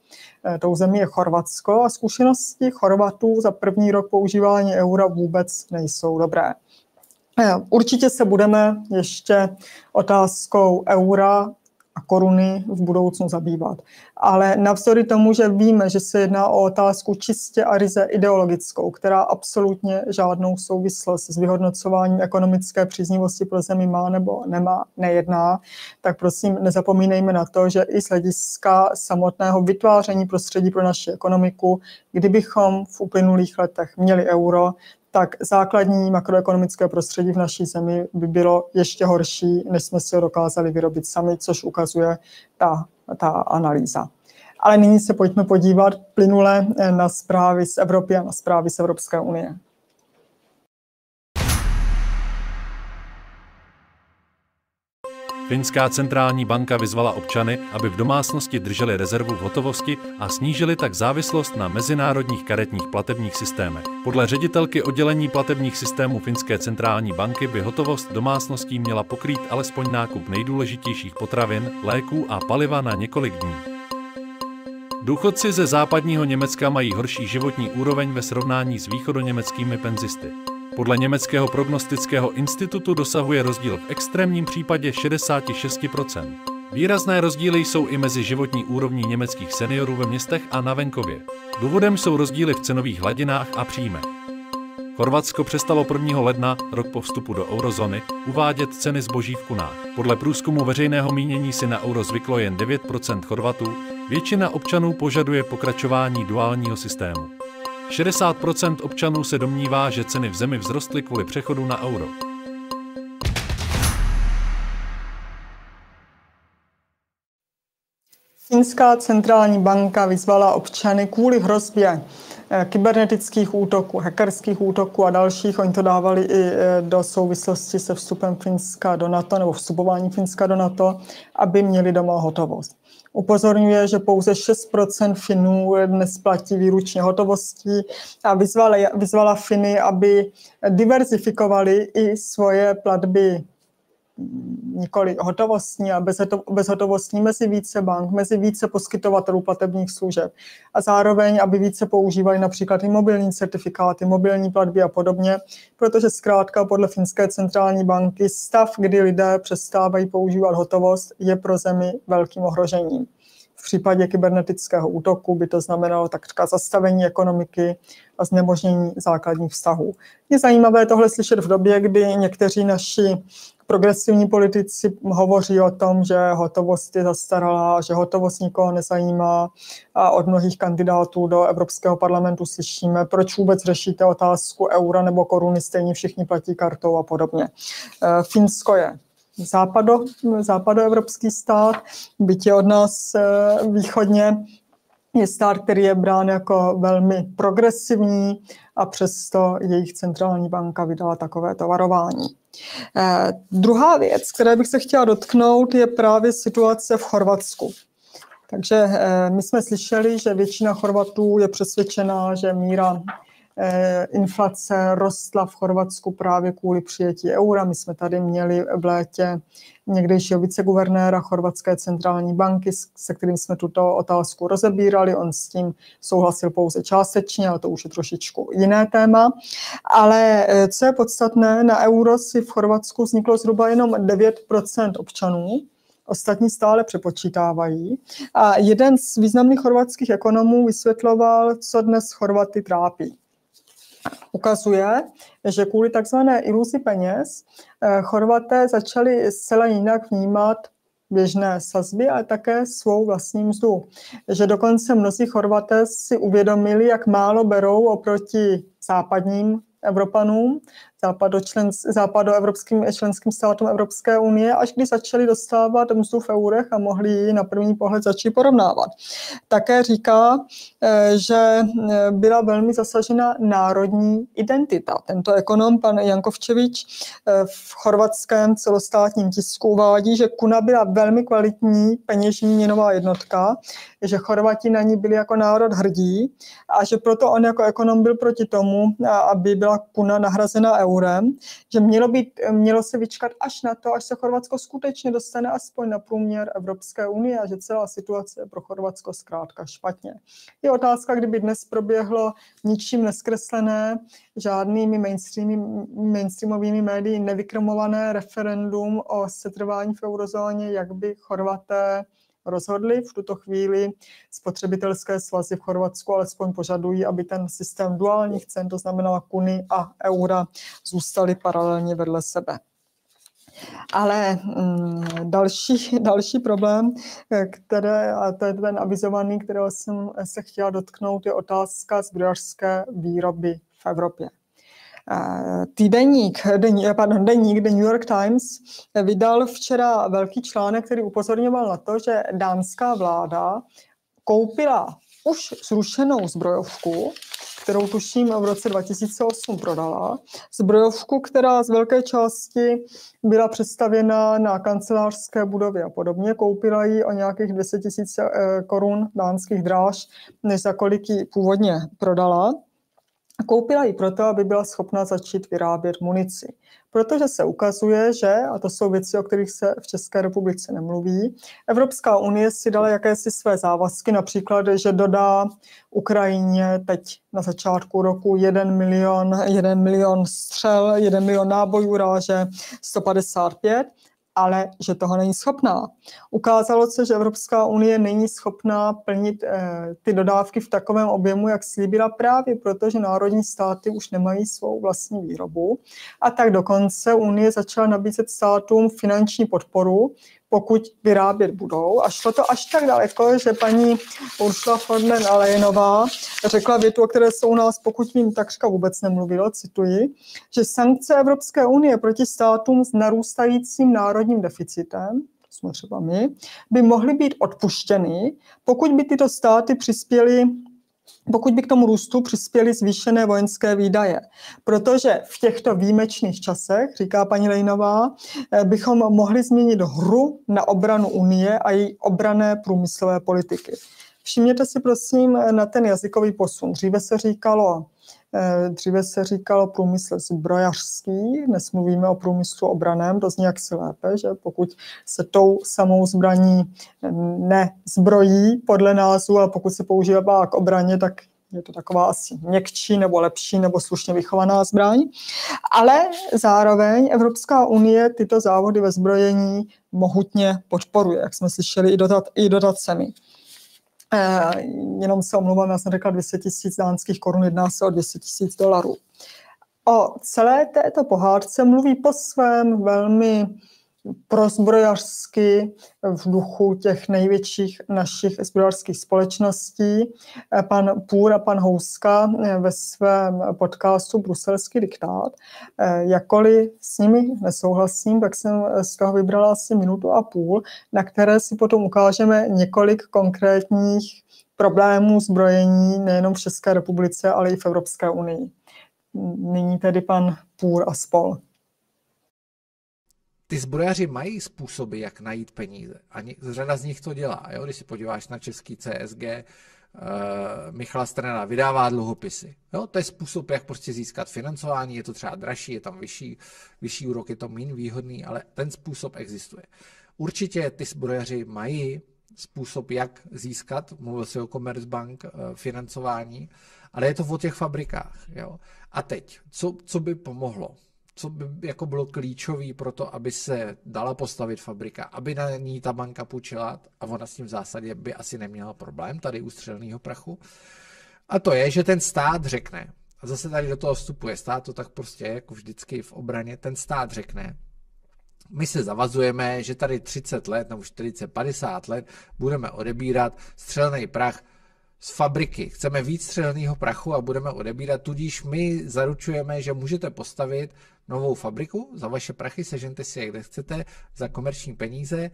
eh, tou zemí je Chorvatsko a zkušenosti Chorvatů za první rok používání eura vůbec nejsou dobré. Eh, určitě se budeme ještě otázkou eura a koruny v budoucnu zabývat. Ale navzdory tomu, že víme, že se jedná o otázku čistě a ryze ideologickou, která absolutně žádnou souvislost s vyhodnocováním ekonomické příznivosti pro zemi má nebo nemá, nejedná, tak prosím nezapomínejme na to, že i z hlediska samotného vytváření prostředí pro naši ekonomiku, kdybychom v uplynulých letech měli euro, tak základní makroekonomické prostředí v naší zemi by bylo ještě horší, než jsme si ho dokázali vyrobit sami, což ukazuje ta, ta analýza. Ale nyní se pojďme podívat plynule na zprávy z Evropy a na zprávy z Evropské unie. Finská centrální banka vyzvala občany, aby v domácnosti drželi rezervu v hotovosti a snížili tak závislost na mezinárodních karetních platebních systémech. Podle ředitelky oddělení platebních systémů Finské centrální banky by hotovost domácností měla pokrýt alespoň nákup nejdůležitějších potravin, léků a paliva na několik dní. Důchodci ze západního Německa mají horší životní úroveň ve srovnání s východoněmeckými penzisty. Podle německého prognostického institutu dosahuje rozdíl v extrémním případě 66%. Výrazné rozdíly jsou i mezi životní úrovní německých seniorů ve městech a na venkově. Důvodem jsou rozdíly v cenových hladinách a příjmech. Chorvatsko přestalo 1. ledna, rok po vstupu do eurozóny, uvádět ceny zboží v kunách. Podle průzkumu veřejného mínění si na euro zvyklo jen 9% Chorvatů, většina občanů požaduje pokračování duálního systému. 60% občanů se domnívá, že ceny v zemi vzrostly kvůli přechodu na euro. Finská centrální banka vyzvala občany kvůli hrozbě eh, kybernetických útoků, hackerských útoků a dalších. Oni to dávali i eh, do souvislosti se vstupem Finska do NATO nebo vstupování Finska do NATO, aby měli doma hotovost. Upozorňuje, že pouze 6% Finů dnes platí výručně hotovostí a vyzvala, vyzvala Finy, aby diverzifikovali i svoje platby nikoli hotovostní a bezhotovostní mezi více bank, mezi více poskytovatelů platebních služeb a zároveň, aby více používali například i mobilní certifikáty, mobilní platby a podobně, protože zkrátka podle Finské centrální banky stav, kdy lidé přestávají používat hotovost, je pro zemi velkým ohrožením. V případě kybernetického útoku by to znamenalo takřka zastavení ekonomiky a znemožnění základních vztahů. Je zajímavé tohle slyšet v době, kdy někteří naši progresivní politici hovoří o tom, že hotovost je zastaralá, že hotovost nikoho nezajímá a od mnohých kandidátů do Evropského parlamentu slyšíme, proč vůbec řešíte otázku eura nebo koruny, stejně všichni platí kartou a podobně. Eh, Finsko je západo, západoevropský stát, byť je od nás východně, je stát, který je brán jako velmi progresivní a přesto jejich centrální banka vydala takovéto varování. Eh, druhá věc, které bych se chtěla dotknout, je právě situace v Chorvatsku. Takže eh, my jsme slyšeli, že většina Chorvatů je přesvědčená, že míra inflace rostla v Chorvatsku právě kvůli přijetí eura. My jsme tady měli v létě někdejšího viceguvernéra Chorvatské centrální banky, se kterým jsme tuto otázku rozebírali. On s tím souhlasil pouze částečně, ale to už je trošičku jiné téma. Ale eh, co je podstatné, na euro si v Chorvatsku vzniklo zhruba jenom 9% občanů, ostatní stále přepočítávají. A jeden z významných chorvatských ekonomů vysvětloval, co dnes Chorvaty trápí ukazuje, že kvůli takzvané iluzi peněz eh, Chorvaté začali zcela jinak vnímat běžné sazby, ale také svou vlastní mzdu. Že dokonce mnozí Chorvaté si uvědomili, jak málo berou oproti západním Evropanům, západočlen, západoevropským členským státům Evropské unie, až když začali dostávat mzdu v eurech a mohli ji na první pohled začít porovnávat. Také říká, eh, že eh, byla velmi zasažena národní identita. Tento ekonom, pan Jankovčevič, eh, v chorvatském celostátním tisku uvádí, že kuna byla velmi kvalitní peněžní měnová jednotka, že Chorvati na ní byli jako národ hrdí a že proto on jako ekonom byl proti tomu, aby byla kuna nahrazena eurem, že mělo, být, mělo se vyčkat až na to, až se Chorvatsko skutečně dostane aspoň na průměr Evropské unie a že celá situace je pro Chorvatsko zkrátka špatně. Je otázka, kdyby dnes proběhlo ničím neskreslené, žádnými mainstreamovými médii nevykromované referendum o setrvání v eurozóně, jak by Chorvaté rozhodli. V tuto chvíli spotřebitelské svazy v Chorvatsku alespoň požadují, aby ten systém duálních cen, to znamená kuny a eura, zůstaly paralelně vedle sebe. Ale mm, další, další problém, které, a to je ten avizovaný, kterého jsem se chtěla dotknout, je otázka zbrojařské výroby v Evropě. Týdeník, deník, pardon, deník The New York Times vydal včera velký článek, který upozorňoval na to, že dánská vláda koupila už zrušenou zbrojovku, kterou tuším v roce 2008 prodala. Zbrojovku, která z velké části byla představěna na kancelářské budově a podobně. Koupila ji o nějakých 200 000 eh, korun dánských dráž, než za kolik ji původně prodala. Koupila ji proto, aby byla schopna začít vyrábět munici. Protože se ukazuje, že, a to jsou věci, o kterých se v České republice nemluví, Evropská unie si dala jakési své závazky, například, že dodá Ukrajině teď na začátku roku 1 milion, 1 milion střel, 1 milion nábojů ráže 155 ale že toho není schopná. Ukázalo se, že Evropská unie není schopná plnit eh, ty dodávky v takovém objemu, jak slíbila právě proto, že národní státy už nemají svou vlastní výrobu. A tak dokonce Unie začala nabízet státům finanční podporu, pokud vyrábět budou. A šlo to až tak daleko, že paní Ursula von der Leyenová řekla větu, o které se u nás, pokud vím, takřka vůbec nemluvilo, cituji, že sankce Evropské unie proti státům s narůstajícím národním deficitem, jsme třeba my, by mohly být odpuštěny, pokud by tyto státy přispěly pokud by k tomu růstu přispěly zvýšené vojenské výdaje. Protože v těchto výjimečných časech, říká paní Lejnová, eh, bychom mohli změnit hru na obranu Unie a její obrané průmyslové politiky. Všimněte si prosím na ten jazykový posun. Dříve se říkalo dříve se říkalo průmysl zbrojařský, dnes mluvíme o průmyslu obraném, to zní jaksi lépe, že pokud se tou samou zbraní nezbrojí podle názvu, a pokud se používá k obraně, tak je to taková asi měkčí nebo lepší nebo slušně vychovaná zbraň. Ale zároveň Evropská unie tyto závody ve zbrojení mohutně podporuje, jak jsme slyšeli i, dotat, i dotacemi. Eh, jenom se omlouvám, já jsem řekla 200 tisíc dánských korun, jedná se o 200 tisíc dolarů. O celé této pohádce mluví po svém velmi prozbrojařsky v duchu těch největších našich zbrojařských společností. Pan Půr a pan Houska ve svém podcastu Bruselský diktát. Jakkoliv s nimi nesouhlasím, tak jsem z toho vybrala asi minutu a půl, na které si potom ukážeme několik konkrétních problémů zbrojení nejenom v České republice, ale i v Evropské unii. Nyní tedy pan Půr a spol ty zbrojaři mají způsoby, jak najít peníze. A řada z nich to dělá. Jo? Když si podíváš na český CSG, uh, eh, Michala Strana vydává dluhopisy. Jo? To je způsob, jak prostě získat financování. Je to třeba dražší, je tam vyšší, vyšší úrok, je to méně výhodný, ale ten způsob existuje. Určitě ty zbrojaři mají způsob, jak získat, mluvil se o Commerzbank, uh, financování, ale je to o těch fabrikách. Jo? A teď, co, co by pomohlo? Co by jako bylo klíčové pro to, aby se dala postavit fabrika, aby na ní ta banka půjčila a ona s tím v zásadě by asi neměla problém tady u střelného prachu. A to je, že ten stát řekne, a zase tady do toho vstupuje stát, to tak prostě jako vždycky v obraně, ten stát řekne, my se zavazujeme, že tady 30 let nebo 40, 50 let budeme odebírat střelný prach z fabriky. Chceme víc střelného prachu a budeme odebírat, tudíž my zaručujeme, že můžete postavit novou fabriku za vaše prachy, sežente si je kde chcete, za komerční peníze,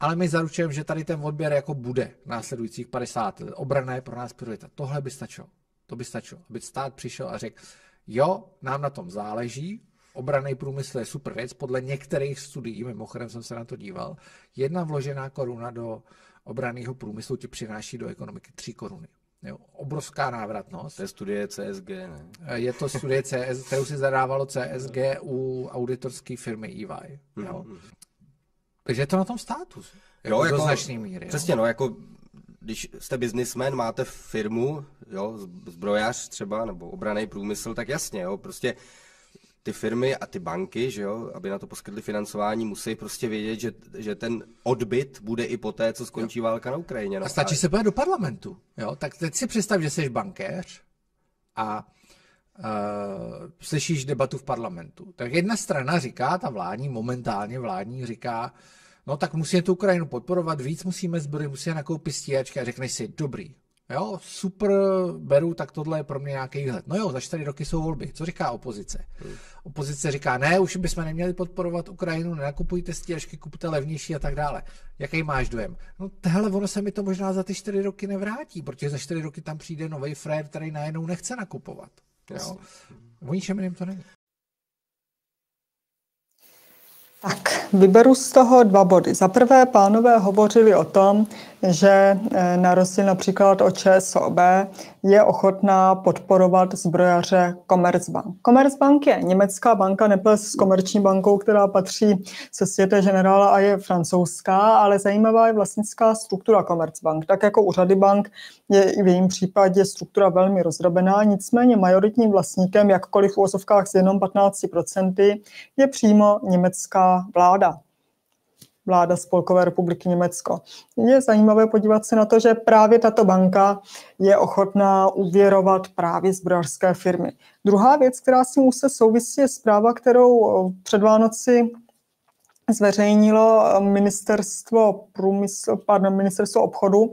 ale my zaručujeme, že tady ten odběr jako bude následujících 50 let. Obrana je pro nás priorita. Tohle by stačilo. To by stačilo, aby stát přišel a řekl, jo, nám na tom záleží, obraný průmysl je super věc, podle některých studií, mimochodem jsem se na to díval, jedna vložená koruna do obraného průmyslu ti přináší do ekonomiky 3 koruny. Jo, obrovská návratnost. To je studie CSG, ne? Je to studie CS, kterou si zadávalo CSG u auditorské firmy EY. Jo. Mm-hmm. Takže je to na tom státu. Jako jo, jako, do značné míry. Přesně, jo. no, jako když jste biznismen, máte firmu, jo, zbrojař třeba, nebo obraný průmysl, tak jasně, jo, prostě ty firmy a ty banky, že jo, aby na to poskytly financování, musí prostě vědět, že, že ten odbyt bude i po té, co skončí jo. válka na Ukrajině. No. A stačí se podívat do parlamentu. Jo? Tak teď si představ, že jsi bankéř a uh, slyšíš debatu v parlamentu. Tak jedna strana říká, ta vládní, momentálně vládní, říká, no tak musíme tu Ukrajinu podporovat, víc musíme zbrojit, musíme nakoupit stíhačky a řekneš si, dobrý, Jo, super, beru, tak tohle je pro mě nějaký výhled. No jo, za čtyři roky jsou volby. Co říká opozice? Hmm. Opozice říká, ne, už bychom neměli podporovat Ukrajinu, nenakupujte stíhačky, kupte levnější a tak dále. Jaký máš dojem? No tehle, ono se mi to možná za ty čtyři roky nevrátí, protože za čtyři roky tam přijde nový frér, který najednou nechce nakupovat. Jo? O ničem jiném to není. Tak, vyberu z toho dva body. Za prvé, pánové hovořili o tom, že eh, na rozdíl například od ČSOB je ochotná podporovat zbrojaře Commerzbank. Commerzbank je německá banka, neples s komerční bankou, která patří se světe generála a je francouzská, ale zajímavá je vlastnická struktura Commerzbank. Tak jako u řady bank je i v jejím případě struktura velmi rozdrobená, nicméně majoritním vlastníkem, jakkoliv v úvozovkách s jenom 15%, je přímo německá vláda vláda Spolkové republiky Německo. Je zajímavé podívat se na to, že právě tato banka je ochotná uvěrovat právě zbrojařské firmy. Druhá věc, která s tím se souvisí, je zpráva, kterou před Vánoci zveřejnilo ministerstvo, průmysl, pardon, ministerstvo obchodu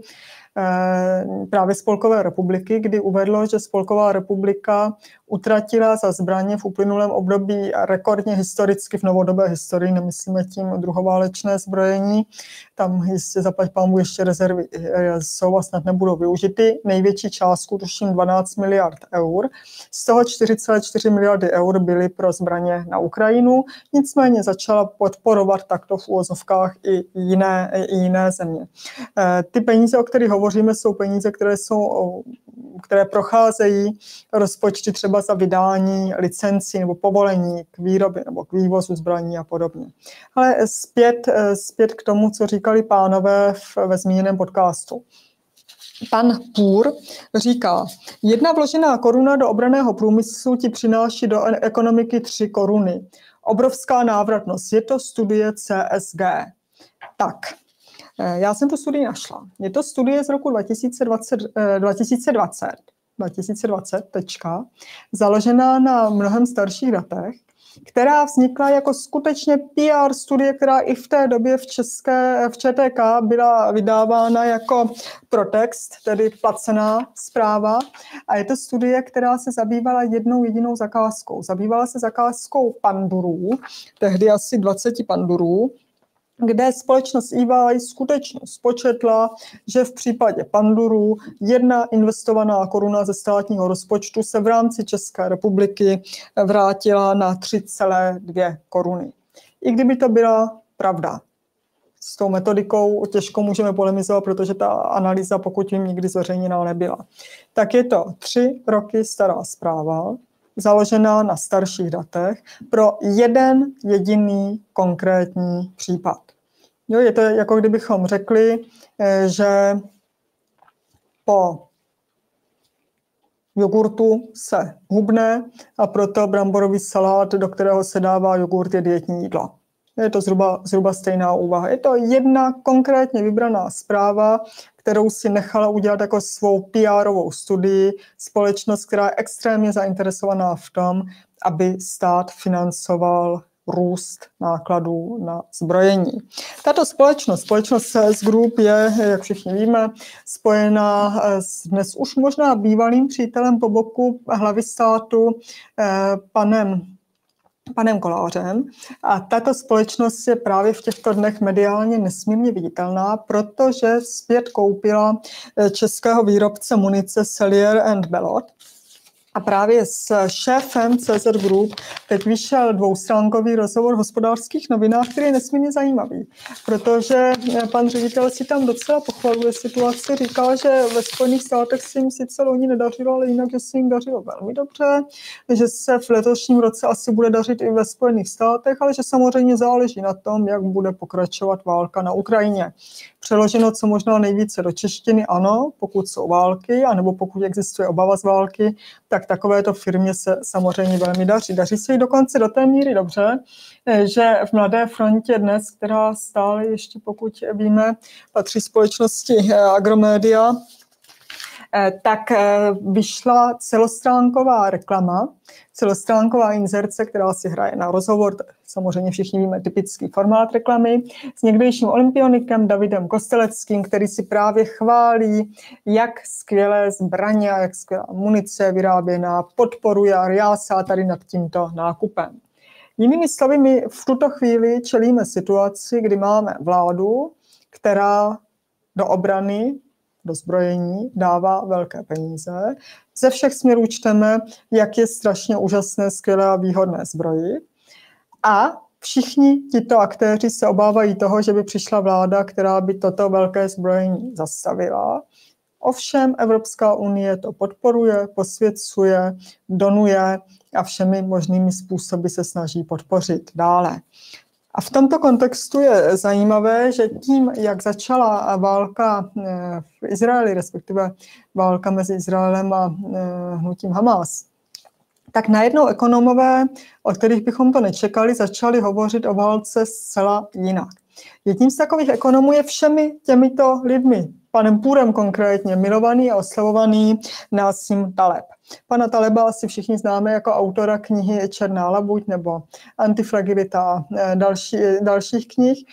Eh, právě Spolkové republiky, kdy uvedlo, že Spolková republika utratila za zbraně v uplynulém období rekordně historicky v novodobé historii, nemyslíme tím druhoválečné zbrojení, tam jistě zaplať pámu ještě rezervy eh, jsou a snad nebudou využity. Největší částku, tuším 12 miliard eur. Z toho 4,4 miliardy eur byly pro zbraně na Ukrajinu, nicméně začala podporovat takto v úvozovkách i jiné, i jiné země. Eh, ty peníze, o kterých hovoříme, jsou peníze, které, jsou, které procházejí rozpočty třeba za vydání licencí nebo povolení k výrobě nebo k vývozu zbraní a podobně. Ale zpět, zpět k tomu, co říkali pánové v, ve zmíněném podcastu. Pan Půr říká, jedna vložená koruna do obraného průmyslu ti přináší do ekonomiky tři koruny. Obrovská návratnost. Je to studie CSG. Tak, Eh, já jsem tu studii našla. Je to studie z roku 2020. 2020. 2020, tečka, založená na mnohem starších datech, která vznikla jako skutečně PR studie, která i v té době v, České, v ČTK byla vydávána jako protext, tedy placená zpráva. A je to studie, která se zabývala jednou jedinou zakázkou. Zabývala se zakázkou pandurů, tehdy asi 20 pandurů, kde společnost EY skutečně spočetla, že v případě Panduru jedna investovaná koruna ze státního rozpočtu se v rámci České republiky vrátila na 3,2 koruny. I kdyby to byla pravda. S tou metodikou těžko můžeme polemizovat, protože ta analýza, pokud jim nikdy zveřejněná nebyla. Tak je to tři roky stará zpráva, založená na starších datech pro jeden jediný konkrétní případ. Jo, je to jako kdybychom řekli, eh, že po jogurtu se hubne a proto bramborový salát, do kterého se dává jogurt, je dietní jídlo. Je to zhruba, zhruba stejná úvaha. Je to jedna konkrétně vybraná zpráva, kterou si nechala udělat jako svou PR-ovou studii společnost, která je extrémně zainteresovaná v tom, aby stát financoval růst nákladů na zbrojení. Tato společnost, společnost CS Group je, jak všichni víme, spojená s dnes už možná bývalým přítelem po boku hlavy státu, eh, panem panem Kolářem. A tato společnost je právě v těchto dnech mediálně nesmírně viditelná, protože zpět koupila eh, českého výrobce munice Cellier and Bellot. A právě s šéfem CZ Group teď vyšel dvoustránkový rozhovor v hospodářských novinách, který je nesmírně zajímavý, protože pan ředitel si tam docela pochvaluje situaci, říká, že ve Spojených státech se jim sice loni nedařilo, ale jinak, že se jim dařilo velmi dobře, že se v letošním roce asi bude dařit i ve Spojených státech, ale že samozřejmě záleží na tom, jak bude pokračovat válka na Ukrajině. Přeloženo co možná nejvíce do češtiny, ano, pokud jsou války, anebo pokud existuje obava z války, tak takovéto firmě se samozřejmě velmi daří. Daří se jí dokonce do té míry dobře, že v Mladé frontě dnes, která stále ještě, pokud víme, patří společnosti Agromedia, Eh, tak eh, vyšla celostránková reklama, celostránková inzerce, která si hraje na rozhovor, samozřejmě všichni víme typický formát reklamy, s někdejším olympionikem Davidem Kosteleckým, který si právě chválí, jak skvělé zbraně a jak skvělá munice vyráběná, podporuje a riásá tady nad tímto nákupem. Jinými slovy, my v tuto chvíli čelíme situaci, kdy máme vládu, která do obrany do zbrojení, dává velké peníze. Ze všech směrů čteme, jak je strašně úžasné, skvělé a výhodné zbroji. A všichni tito aktéři se obávají toho, že by přišla vláda, která by toto velké zbrojení zastavila. Ovšem Evropská unie to podporuje, posvěcuje, donuje a všemi možnými způsoby se snaží podpořit dále. A v tomto kontextu je zajímavé, že tím, jak začala válka eh, v Izraeli, respektive válka mezi Izraelem a eh, hnutím Hamas, tak najednou ekonomové, od kterých bychom to nečekali, začali hovořit o válce zcela jinak. Jedním z takových ekonomů je všemi těmito lidmi, panem Půrem konkrétně, milovaný a oslavovaný Násim Taleb. Pana Taleba asi všichni známe jako autora knihy Černá labuť nebo Antifragilita a eh, další, dalších knih.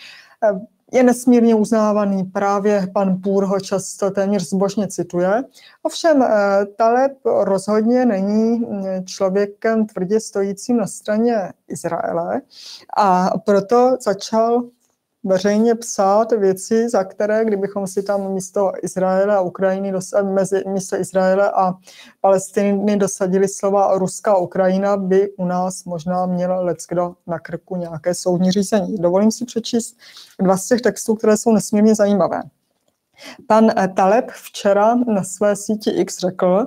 Eh, je nesmírně uznávaný, právě pan Půr ho často téměř zbožně cituje. Ovšem eh, Taleb rozhodně není člověkem tvrdě stojícím na straně Izraele a proto začal veřejně psát věci, za které, kdybychom si tam místo Izraele a Ukrajiny, mezi místo Izraele a Palestiny dosadili slova Ruská Ukrajina, by u nás možná měl leckdo na krku nějaké soudní řízení. Dovolím si přečíst dva z těch textů, které jsou nesmírně zajímavé. Pan eh, Taleb včera na své síti X řekl,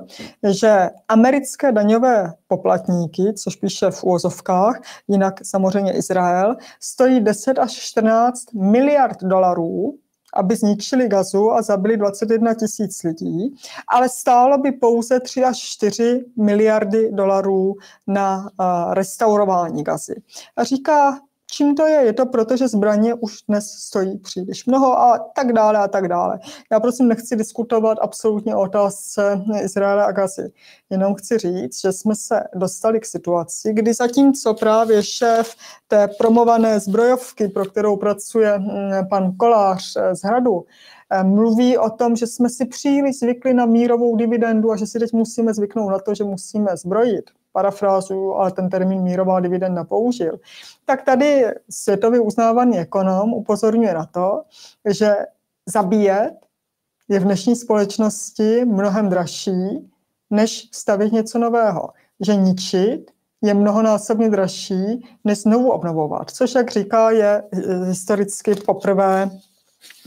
že americké daňové poplatníky, což píše v úvozovkách, jinak samozřejmě Izrael, stojí 10 až 14 miliard dolarů, aby zničili gazu a zabili 21 tisíc lidí, ale stálo by pouze 3 až 4 miliardy dolarů na uh, restaurování gazy. A říká, Čím to je? Je to proto, že zbraně už dnes stojí příliš mnoho a tak dále a tak dále. Já prosím nechci diskutovat absolutně o otázce Izraele a Gazy. Jenom chci říct, že jsme se dostali k situaci, kdy zatímco právě šéf té promované zbrojovky, pro kterou pracuje hm, pan Kolář z Hradu, eh, mluví o tom, že jsme si příliš zvykli na mírovou dividendu a že si teď musíme zvyknout na to, že musíme zbrojit parafrázu, ale ten termín mírová dividenda použil, tak tady světově uznávaný ekonom upozorňuje na to, že zabíjet je v dnešní společnosti mnohem dražší, než stavit něco nového. Že ničit je mnohonásobně dražší, než znovu obnovovat, což, jak říká, je historicky poprvé,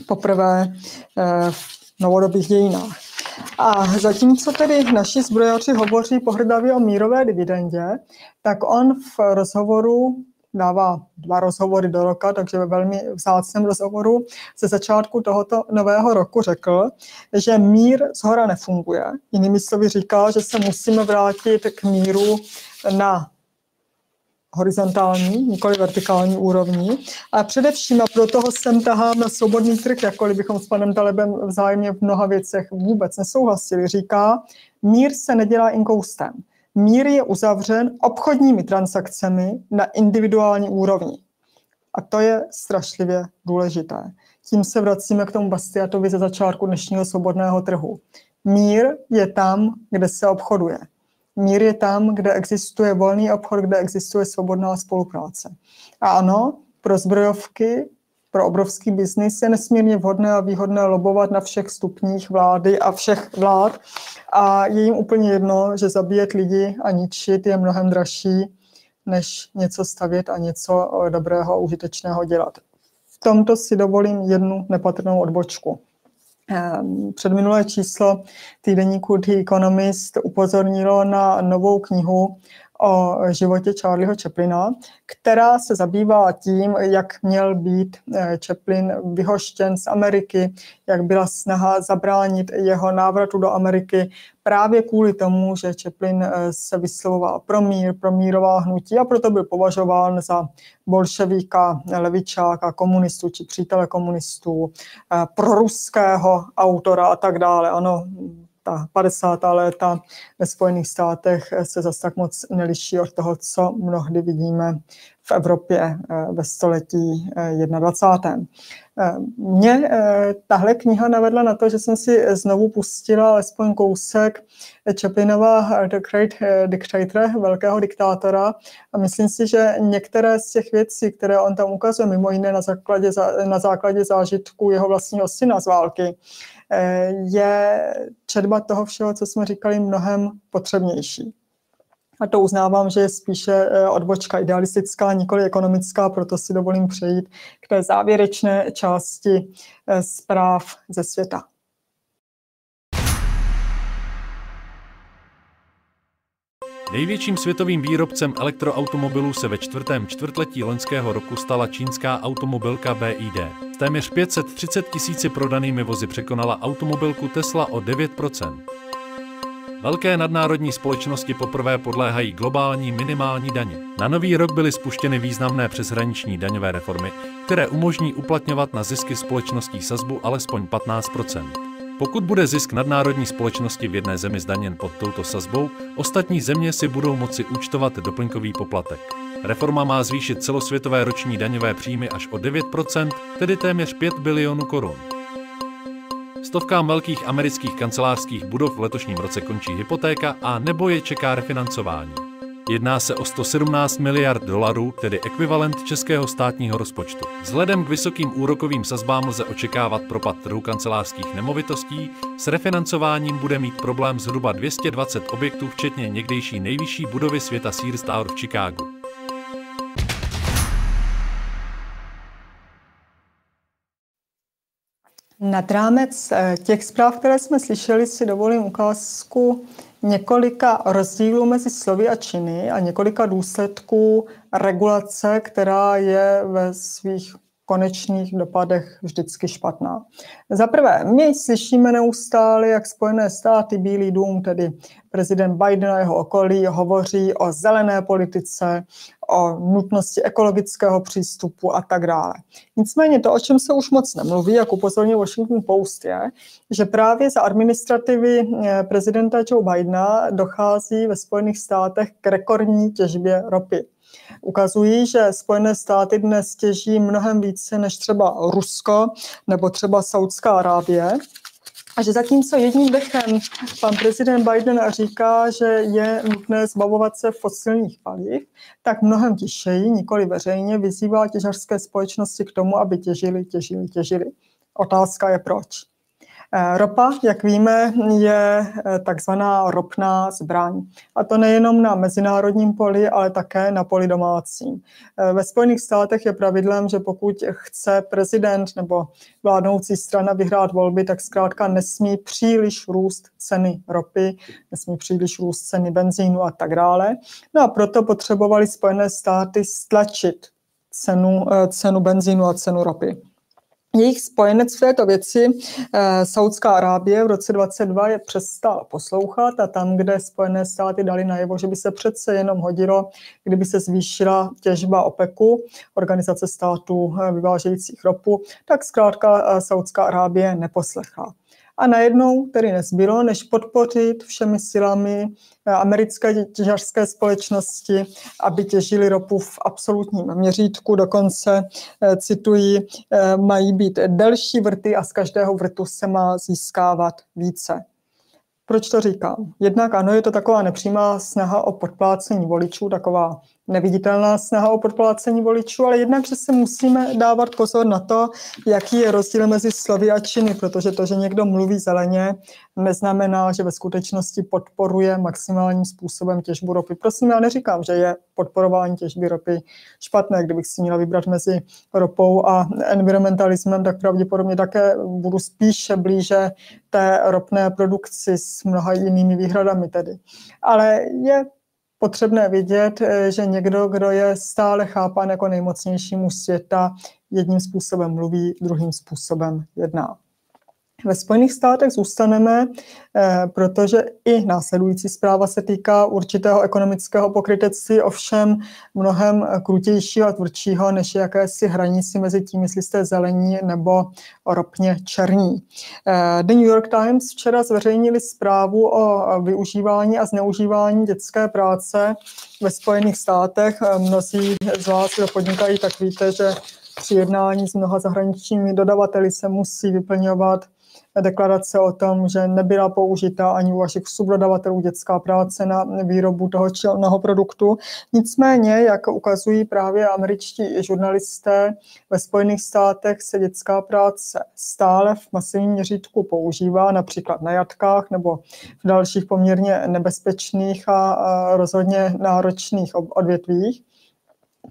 poprvé eh, v novodobých dějinách. A zatímco tedy naši zbrojaři hovoří pohrdavě o mírové dividendě, tak on v rozhovoru dává dva rozhovory do roka, takže ve velmi vzácném rozhovoru ze začátku tohoto nového roku řekl, že mír z hora nefunguje. Jinými slovy říká, že se musíme vrátit k míru na horizontální, nikoli vertikální úrovni. A především, a pro toho sem tahám na svobodný trh, jakkoliv bychom s panem Talebem vzájemně v mnoha věcech vůbec nesouhlasili, říká, mír se nedělá inkoustem. Mír je uzavřen obchodními transakcemi na individuální úrovni. A to je strašlivě důležité. Tím se vracíme k tomu Bastiatovi ze začátku dnešního svobodného trhu. Mír je tam, kde se obchoduje. Mír je tam, kde existuje volný obchod, kde existuje svobodná spolupráce. A ano, pro zbrojovky, pro obrovský biznis je nesmírně vhodné a výhodné lobovat na všech stupních vlády a všech vlád. A je jim úplně jedno, že zabíjet lidi a ničit je mnohem dražší, než něco stavět a něco dobrého a užitečného dělat. V tomto si dovolím jednu nepatrnou odbočku. Ehm, předminulé číslo týdeníku The Economist upozornilo na novou knihu o životě Charlieho Chaplina, která se zabývá tím, jak měl být eh, Chaplin vyhoštěn z Ameriky, jak byla snaha zabránit jeho návratu do Ameriky právě kvůli tomu, že Chaplin eh, se vyslovoval pro mír, pro mírová hnutí a proto byl považován za bolševíka, levičáka, komunistů či přítele komunistů, eh, pro ruského autora a tak dále. Ano, ta 50. léta ve Spojených státech se zase tak moc neliší od toho, co mnohdy vidíme v Evropě eh, ve století 21. Eh, eh, mě tahle kniha navedla na to, že jsem si znovu pustila alespoň kousek Chaplinova The Great Dictator, velkého diktátora a myslím si, že některé z těch věcí, které on tam ukazuje, mimo jiné na základě, na základě zážitku jeho vlastního syna z války, je četba toho všeho, co jsme říkali, mnohem potřebnější. A to uznávám, že je spíše eh, odbočka idealistická, nikoli ekonomická, proto si dovolím přejít k té závěrečné části eh, zpráv ze světa. Největším světovým výrobcem elektroautomobilů se ve čtvrtém čtvrtletí loňského roku stala čínská automobilka BID. S téměř 530 tisíci prodanými vozy překonala automobilku Tesla o 9 Velké nadnárodní společnosti poprvé podléhají globální minimální daně. Na nový rok byly spuštěny významné přeshraniční daňové reformy, které umožní uplatňovat na zisky společností sazbu alespoň 15% pokud bude zisk nadnárodní společnosti v jedné zemi zdaněn pod touto sazbou, ostatní země si budou moci účtovat doplňkový poplatek. Reforma má zvýšit celosvětové roční daňové příjmy až o 9%, tedy téměř 5 bilionů korun. Stovkám velkých amerických kancelářských budov v letošním roce končí hypotéka a nebo je čeká refinancování. Jedná se o 117 miliard dolarů, tedy ekvivalent českého státního rozpočtu. Vzhledem k vysokým úrokovým sazbám lze očekávat propad trhu kancelářských nemovitostí, s refinancováním bude mít problém zhruba 220 objektů, včetně někdejší nejvyšší budovy světa Sears Tower v Chicagu. Nad rámec eh, těch zpráv, které jsme slyšeli, si dovolím ukázku několika rozdílů mezi slovy a činy a několika důsledků regulace, která je ve svých konečných dopadech vždycky špatná. Za prvé, my slyšíme neustále, jak Spojené státy, Bílý dům, tedy prezident Biden a jeho okolí, hovoří o zelené politice, o nutnosti ekologického přístupu a tak dále. Nicméně to, o čem se už moc nemluví, jak upozornil Washington Post, je, že právě za administrativy eh, prezidenta Joe Bidena dochází ve Spojených státech k rekordní těžbě ropy ukazují, že Spojené státy dnes těží mnohem více než třeba Rusko nebo třeba Saudská Arábie. A že zatímco jedním dechem pan prezident Biden říká, že je nutné zbavovat se fosilních paliv, tak mnohem tišeji, nikoli veřejně, vyzývá těžařské společnosti k tomu, aby těžili, těžili, těžili. Otázka je proč. Eh, ropa, jak víme, je eh, takzvaná ropná zbraň. A to nejenom na mezinárodním poli, ale také na poli domácím. Eh, ve Spojených státech je pravidlem, že pokud chce prezident nebo vládnoucí strana vyhrát volby, tak zkrátka nesmí příliš růst ceny ropy, nesmí příliš růst ceny benzínu a tak dále. No a proto potřebovali Spojené státy stlačit cenu, cenu benzínu a cenu ropy. Jejich spojenec v této věci, eh, Saudská Arábie, v roce 2022 je přestal poslouchat a tam, kde Spojené státy dali najevo, že by se přece jenom hodilo, kdyby se zvýšila těžba OPECu, organizace států eh, vyvážejících ropu, tak zkrátka eh, Saudská Arábie neposlechla. A najednou tedy nezbylo, než podpořit všemi silami eh, americké těžařské společnosti, aby těžili ropu v absolutním měřítku. Dokonce, eh, cituji, eh, mají být delší vrty a z každého vrtu se má získávat více. Proč to říkám? Jednak ano, je to taková nepřímá snaha o podplácení voličů, taková neviditelná snaha o podplácení voličů, ale jednak, že si musíme dávat pozor na to, jaký je rozdíl mezi slovy a činy, protože to, že někdo mluví zeleně, neznamená, že ve skutečnosti podporuje maximálním způsobem těžbu ropy. Prosím, já neříkám, že je podporování těžby ropy špatné. Kdybych si měla vybrat mezi ropou a environmentalismem, tak pravděpodobně také budu spíše blíže té ropné produkci s mnoha jinými výhradami tedy. Ale je potřebné vědět, eh, že někdo, kdo je stále chápán jako nejmocnější muž světa, jedním způsobem mluví, druhým způsobem jedná. Ve Spojených státech zůstaneme, eh, protože i následující zpráva se týká určitého ekonomického pokrytectví, ovšem mnohem krutějšího a tvrdšího, než jakési hranici mezi tím, jestli jste zelení nebo ropně černí. Eh, The New York Times včera zveřejnili zprávu o využívání a zneužívání dětské práce ve Spojených státech. Eh, mnozí z vás, kdo podnikají, tak víte, že při jednání s mnoha zahraničními dodavateli se musí vyplňovat deklarace o tom, že nebyla použita ani u vašich subdodavatelů dětská práce na výrobu toho či onoho produktu. Nicméně, jak ukazují právě američtí žurnalisté, ve Spojených státech se dětská práce stále v masivním měřítku používá, například na jatkách nebo v dalších poměrně nebezpečných a rozhodně náročných odvětvích.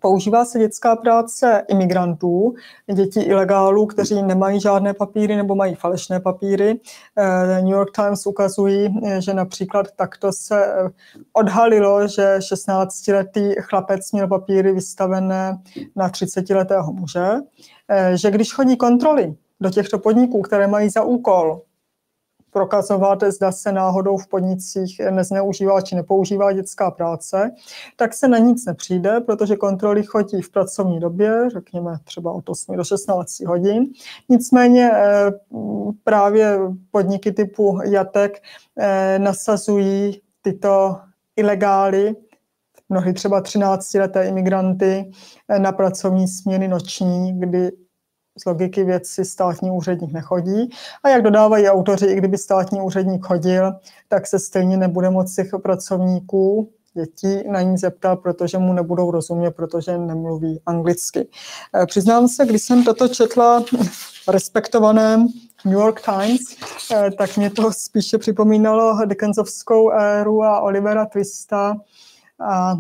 Používá se dětská práce imigrantů, dětí ilegálů, kteří nemají žádné papíry nebo mají falešné papíry. Eh, New York Times ukazují, že například takto se eh, odhalilo, že 16-letý chlapec měl papíry vystavené na 30-letého muže, eh, že když chodí kontroly do těchto podniků, které mají za úkol prokazovat, zda se náhodou v podnicích nezneužívá či nepoužívá dětská práce, tak se na nic nepřijde, protože kontroly chodí v pracovní době, řekněme třeba od 8 do 16 hodin. Nicméně eh, právě podniky typu Jatek eh, nasazují tyto ilegály, mnohy třeba 13-leté imigranty eh, na pracovní směny noční, kdy z logiky věci státní úředník nechodí. A jak dodávají autoři, i kdyby státní úředník chodil, tak se stejně nebude moci těch pracovníků dětí na ní zeptat, protože mu nebudou rozumět, protože nemluví anglicky. Eh, přiznám se, když jsem toto četla v respektovaném New York Times, eh, tak mě to spíše připomínalo Dickensovskou éru a Olivera Twista a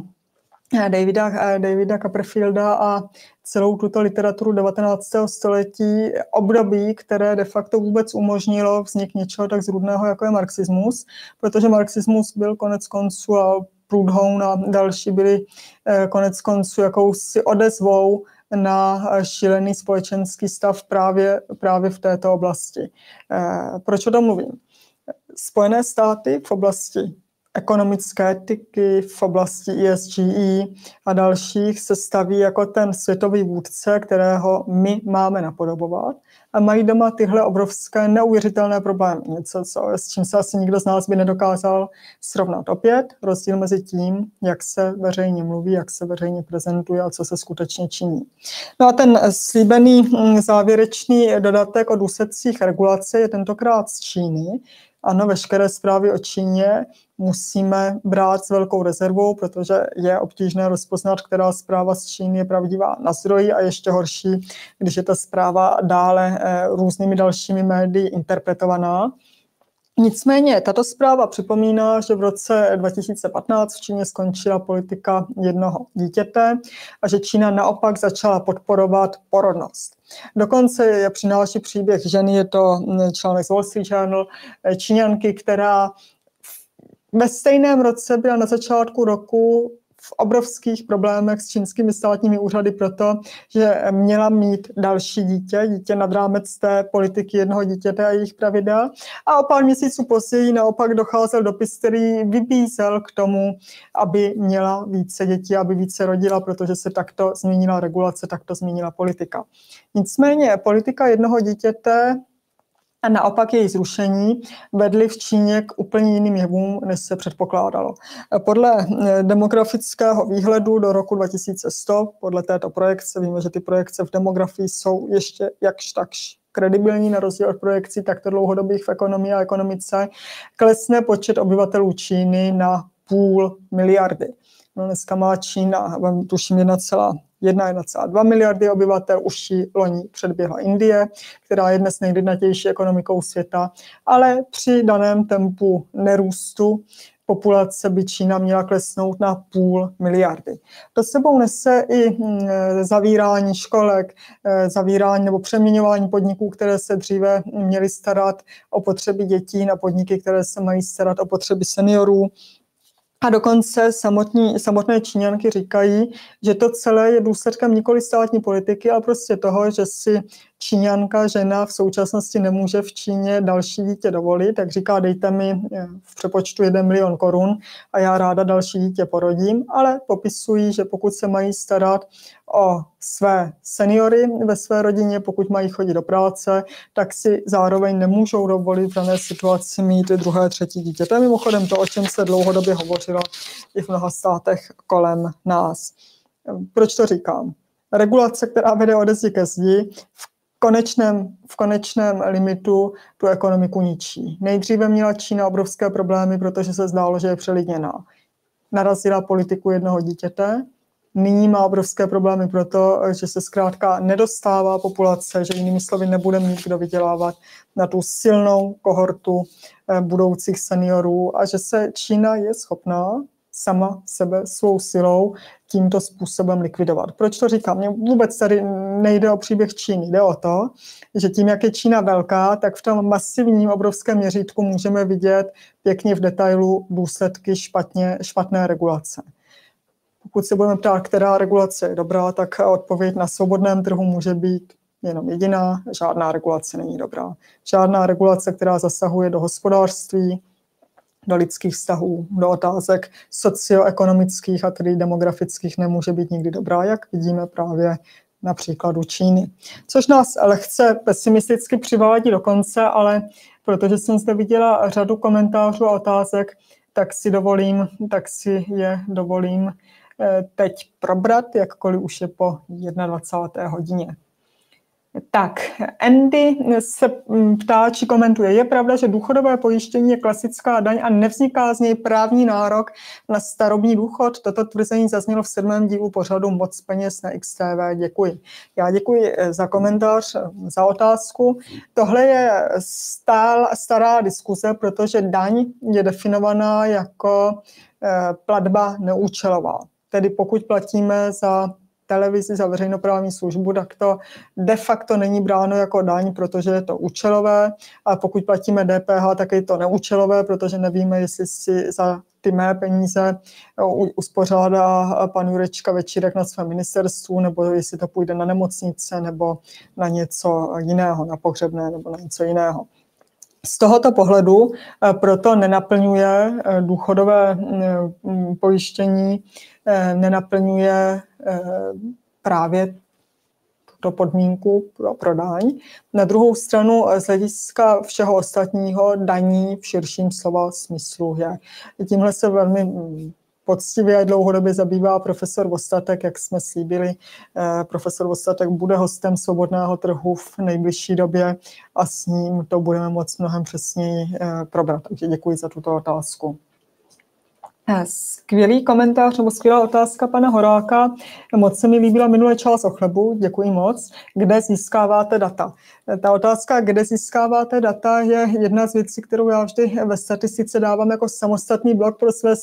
Davida, Davida Copperfielda a celou tuto literaturu 19. století období, které de facto vůbec umožnilo vznik něčeho tak zrůdného, jako je marxismus, protože marxismus byl konec konců a Proudhon a další byli eh, konec konců jakousi odezvou na šílený společenský stav právě, právě v této oblasti. Proč o tom mluvím? Spojené státy v oblasti ekonomické etiky, v oblasti ESGE a dalších se staví jako ten světový vůdce, kterého my máme napodobovat a mají doma tyhle obrovské neuvěřitelné problémy. Něco, co, s čím se asi nikdo z nás by nedokázal srovnat. Opět rozdíl mezi tím, jak se veřejně mluví, jak se veřejně prezentuje a co se skutečně činí. No a ten slíbený mm, závěrečný dodatek o důsledcích regulace je tentokrát z Číny, ano, veškeré zprávy o Číně musíme brát s velkou rezervou, protože je obtížné rozpoznat, která zpráva z Číny je pravdivá na zdroji a ještě horší, když je ta zpráva dále eh, různými dalšími médii interpretovaná. Nicméně tato zpráva připomíná, že v roce 2015 v Číně skončila politika jednoho dítěte a že Čína naopak začala podporovat porodnost. Dokonce je přináší příběh ženy, je to článek z Wall Street Journal, Číňanky, která ve stejném roce byla na začátku roku v obrovských problémech s čínskými státními úřady proto, že měla mít další dítě, dítě nad rámec té politiky jednoho dítěte a jejich pravidel. A o pár měsíců později naopak docházel dopis, který vybízel k tomu, aby měla více dětí, aby více rodila, protože se takto změnila regulace, takto změnila politika. Nicméně politika jednoho dítěte a naopak její zrušení vedly v Číně k úplně jiným jevům, než se předpokládalo. Podle eh, demografického výhledu do roku 2100, podle této projekce, víme, že ty projekce v demografii jsou ještě jakž takž kredibilní na rozdíl od projekcí takto dlouhodobých v ekonomii a ekonomice, klesne počet obyvatelů Číny na půl miliardy. No dneska má Čína, tuším, 1,2 miliardy obyvatel, už ji loni předběhla Indie, která je dnes nejlidnatější ekonomikou světa, ale při daném tempu nerůstu populace by Čína měla klesnout na půl miliardy. To sebou nese i hm, zavírání školek, eh, zavírání nebo přeměňování podniků, které se dříve měly starat o potřeby dětí na podniky, které se mají starat o potřeby seniorů, a dokonce samotní, samotné Číňanky říkají, že to celé je důsledkem nikoli státní politiky, ale prostě toho, že si Číňanka, žena v současnosti nemůže v Číně další dítě dovolit, tak říká, dejte mi eh, v přepočtu 1 milion korun a já ráda další dítě porodím, ale popisují, že pokud se mají starat o své seniory ve své rodině, pokud mají chodit do práce, tak si zároveň nemůžou dovolit v dané situaci mít druhé, třetí dítě. To je mimochodem to, o čem se dlouhodobě hovořilo i v mnoha státech kolem nás. Proč to říkám? Regulace, která vede ode zdi ke zdi, v konečném, v konečném limitu tu ekonomiku ničí. Nejdříve měla Čína obrovské problémy, protože se zdálo, že je přelidněná. Narazila politiku jednoho dítěte, nyní má obrovské problémy proto, že se zkrátka nedostává populace, že jinými slovy nebude mít kdo vydělávat na tu silnou kohortu eh, budoucích seniorů a že se Čína je schopná sama sebe svou silou tímto způsobem likvidovat. Proč to říkám? Mně vůbec tady nejde o příběh Číny, jde o to, že tím, jak je Čína velká, tak v tom masivním obrovském měřítku můžeme vidět pěkně v detailu důsledky špatně, špatné regulace. Pokud se budeme ptát, která regulace je dobrá, tak odpověď na svobodném trhu může být jenom jediná, žádná regulace není dobrá. Žádná regulace, která zasahuje do hospodářství, do lidských vztahů, do otázek socioekonomických a tedy demografických nemůže být nikdy dobrá, jak vidíme právě na příkladu Číny. Což nás lehce pesimisticky přivádí do konce, ale protože jsem zde viděla řadu komentářů a otázek, tak si dovolím, tak si je dovolím eh, teď probrat, jakkoliv už je po 21. hodině. Tak, Andy se mm, ptá, či komentuje. Je pravda, že důchodové pojištění je klasická daň a nevzniká z něj právní nárok na starobní důchod? Toto tvrzení zaznělo v sedmém dílu pořadu Moc peněz na XTV. Děkuji. Já děkuji eh, za komentář, eh, za otázku. Tohle je stál, stará diskuze, protože daň je definovaná jako eh, platba neúčelová. Tedy pokud platíme za televizi za veřejnoprávní službu, tak to de facto není bráno jako daň, protože je to účelové. A pokud platíme DPH, tak je to neúčelové, protože nevíme, jestli si za ty mé peníze uspořádá pan Jurečka večírek na svém ministerstvu, nebo jestli to půjde na nemocnice, nebo na něco jiného, na pohřebné, nebo na něco jiného. Z tohoto pohledu proto nenaplňuje důchodové mm, pojištění, nenaplňuje právě tuto podmínku pro prodání. Na druhou stranu z hlediska všeho ostatního daní v širším slova smyslu je. Tímhle se velmi poctivě a dlouhodobě zabývá profesor Vostatek, jak jsme slíbili. Eh, profesor Vostatek bude hostem svobodného trhu v nejbližší době a s ním to budeme moc mnohem přesněji eh, probrat. Takže děkuji za tuto otázku. Eh, skvělý komentář nebo skvělá otázka pana Horáka. Moc se mi líbila minulé část o chlebu, děkuji moc. Kde získáváte data? Eh, ta otázka, kde získáváte data, je jedna z věcí, kterou já vždy ve statistice dávám jako samostatný blok pro své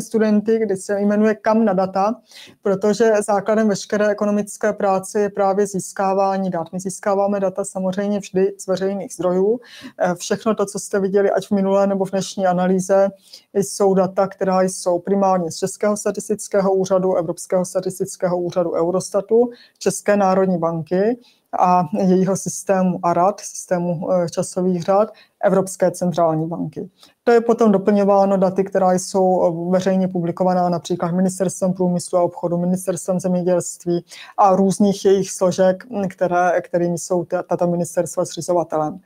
studenty, kdy se jmenuje Kam na data, protože základem veškeré ekonomické práce je právě získávání dat. My získáváme data samozřejmě vždy z veřejných zdrojů. Eh, všechno to, co jste viděli, ať v minulé nebo v dnešní analýze, jsou data, která jsou primárně z Českého statistického úřadu, Evropského statistického úřadu Eurostatu, České národní banky a jejího systému ARAD, systému eh, časových řád, Evropské centrální banky. To je potom doplňováno daty, která jsou eh, veřejně publikovaná například Ministerstvem průmyslu a obchodu, Ministerstvem zemědělství a různých jejich složek, které, kterými jsou tato ministerstva zřizovatelem.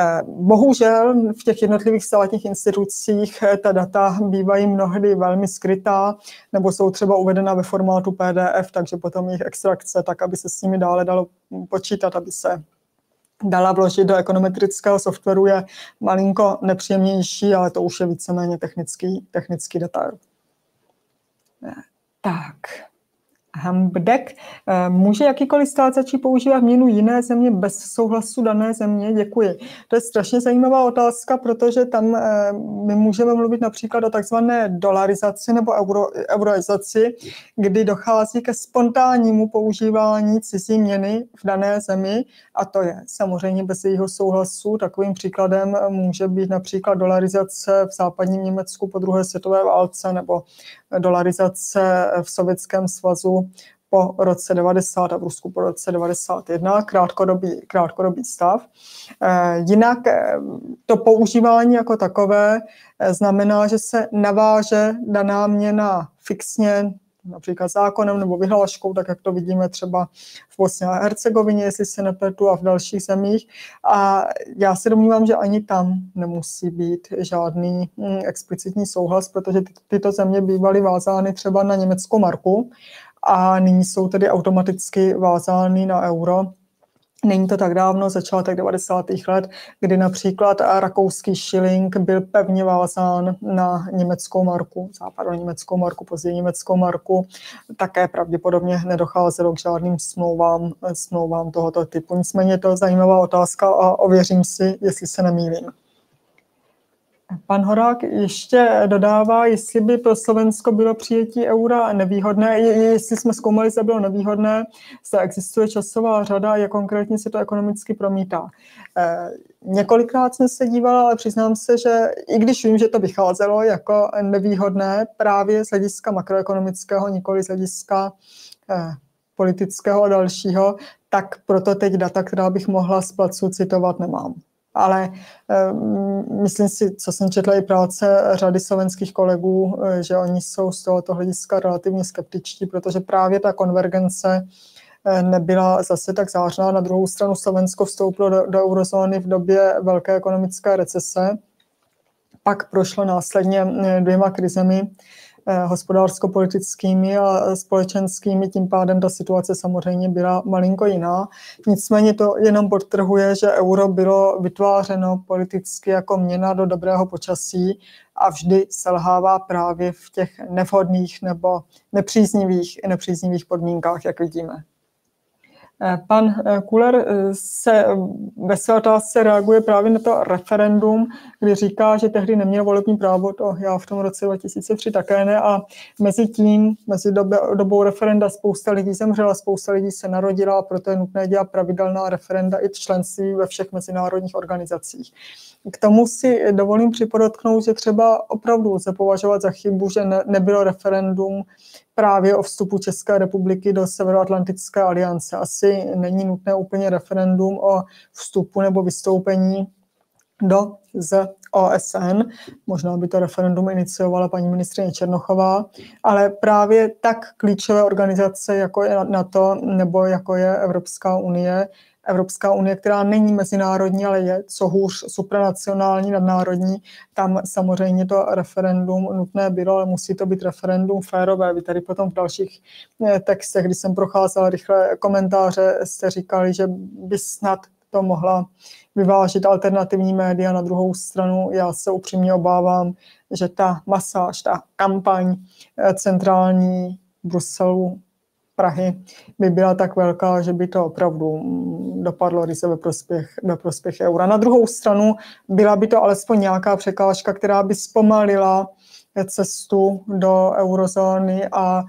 Eh, bohužel v těch jednotlivých státních institucích eh, ta data bývají mnohdy velmi skrytá nebo jsou třeba uvedena ve formátu PDF, takže potom jejich extrakce, tak aby se s nimi dále dalo počítat, aby se dala vložit do ekonometrického softwaru je malinko nepříjemnější, ale to už je víceméně technický, technický detail. Eh, tak. Hambdek. Eh, může jakýkoliv stát začít používat měnu jiné země bez souhlasu dané země? Děkuji. To je strašně zajímavá otázka, protože tam eh, my můžeme mluvit například o takzvané dolarizaci nebo euro, euroizaci, kdy dochází ke spontánnímu používání cizí měny v dané zemi a to je samozřejmě bez jejího souhlasu. Takovým příkladem může být například dolarizace v západním Německu po druhé světové válce nebo dolarizace v Sovětském svazu po roce 90 a v Rusku po roce 91, krátkodobý, krátkodobý stav. Eh, jinak eh, to používání jako takové eh, znamená, že se naváže daná měna fixně například zákonem nebo vyhláškou, tak jak to vidíme třeba v Bosně a Hercegovině, jestli se nepletu, a v dalších zemích. A já se domnívám, že ani tam nemusí být žádný hm, explicitní souhlas, protože ty, tyto země bývaly vázány třeba na německou marku a nyní jsou tedy automaticky vázány na euro Není to tak dávno, začátek 90. let, kdy například rakouský shilling byl pevně vázán na německou marku, západu německou marku, později německou marku. Také pravděpodobně nedocházelo k žádným smlouvám, smlouvám tohoto typu. Nicméně to je zajímavá otázka a ověřím si, jestli se nemýlím. Pan Horák ještě dodává, jestli by pro Slovensko bylo přijetí eura nevýhodné, jestli jsme zkoumali, zda bylo nevýhodné, zda existuje časová řada, jak konkrétně se to ekonomicky promítá. E, několikrát jsem se dívala, ale přiznám se, že i když vím, že to vycházelo jako nevýhodné právě z hlediska makroekonomického, nikoli z hlediska e, politického a dalšího, tak proto teď data, která bych mohla z placu citovat, nemám ale um, myslím si, co jsem četla i práce řady slovenských kolegů, eh, že oni jsou z tohoto hlediska relativně skeptičtí, protože právě ta konvergence eh, nebyla zase tak zářná. Na druhou stranu Slovensko vstoupilo do, do eurozóny v době velké ekonomické recese, pak prošlo následně dvěma krizemi, Eh, hospodářsko-politickými a společenskými, tím pádem ta situace samozřejmě byla malinko jiná. Nicméně to jenom podtrhuje, že euro bylo vytvářeno politicky jako měna do dobrého počasí a vždy selhává právě v těch nevhodných nebo nepříznivých, nepříznivých podmínkách, jak vidíme. Pan Kuler se ve své otázce reaguje právě na to referendum, kdy říká, že tehdy neměl volební právo, to já v tom roce 2003 také ne, a mezi tím, mezi dobou referenda spousta lidí zemřela, spousta lidí se narodila a proto je nutné dělat pravidelná referenda i členství ve všech mezinárodních organizacích. K tomu si dovolím připodotknout, že třeba opravdu se považovat za chybu, že ne, nebylo referendum právě o vstupu České republiky do Severoatlantické aliance. Asi není nutné úplně referendum o vstupu nebo vystoupení do z OSN. Možná by to referendum iniciovala paní ministrině Černochová, ale právě tak klíčové organizace, jako je NATO nebo jako je Evropská unie, Evropská unie, která není mezinárodní, ale je co hůř supranacionální, nadnárodní, tam samozřejmě to referendum nutné bylo, ale musí to být referendum férové. Vy tady potom v dalších eh, textech, když jsem procházela rychle komentáře, jste říkali, že by snad to mohla vyvážit alternativní média. Na druhou stranu já se upřímně obávám, že ta masáž, ta kampaň eh, centrální Bruselu Prahy by byla tak velká, že by to opravdu mm, dopadlo ryze ve prospěch, ve prospěch eura. Na druhou stranu byla by to alespoň nějaká překážka, která by zpomalila cestu do eurozóny a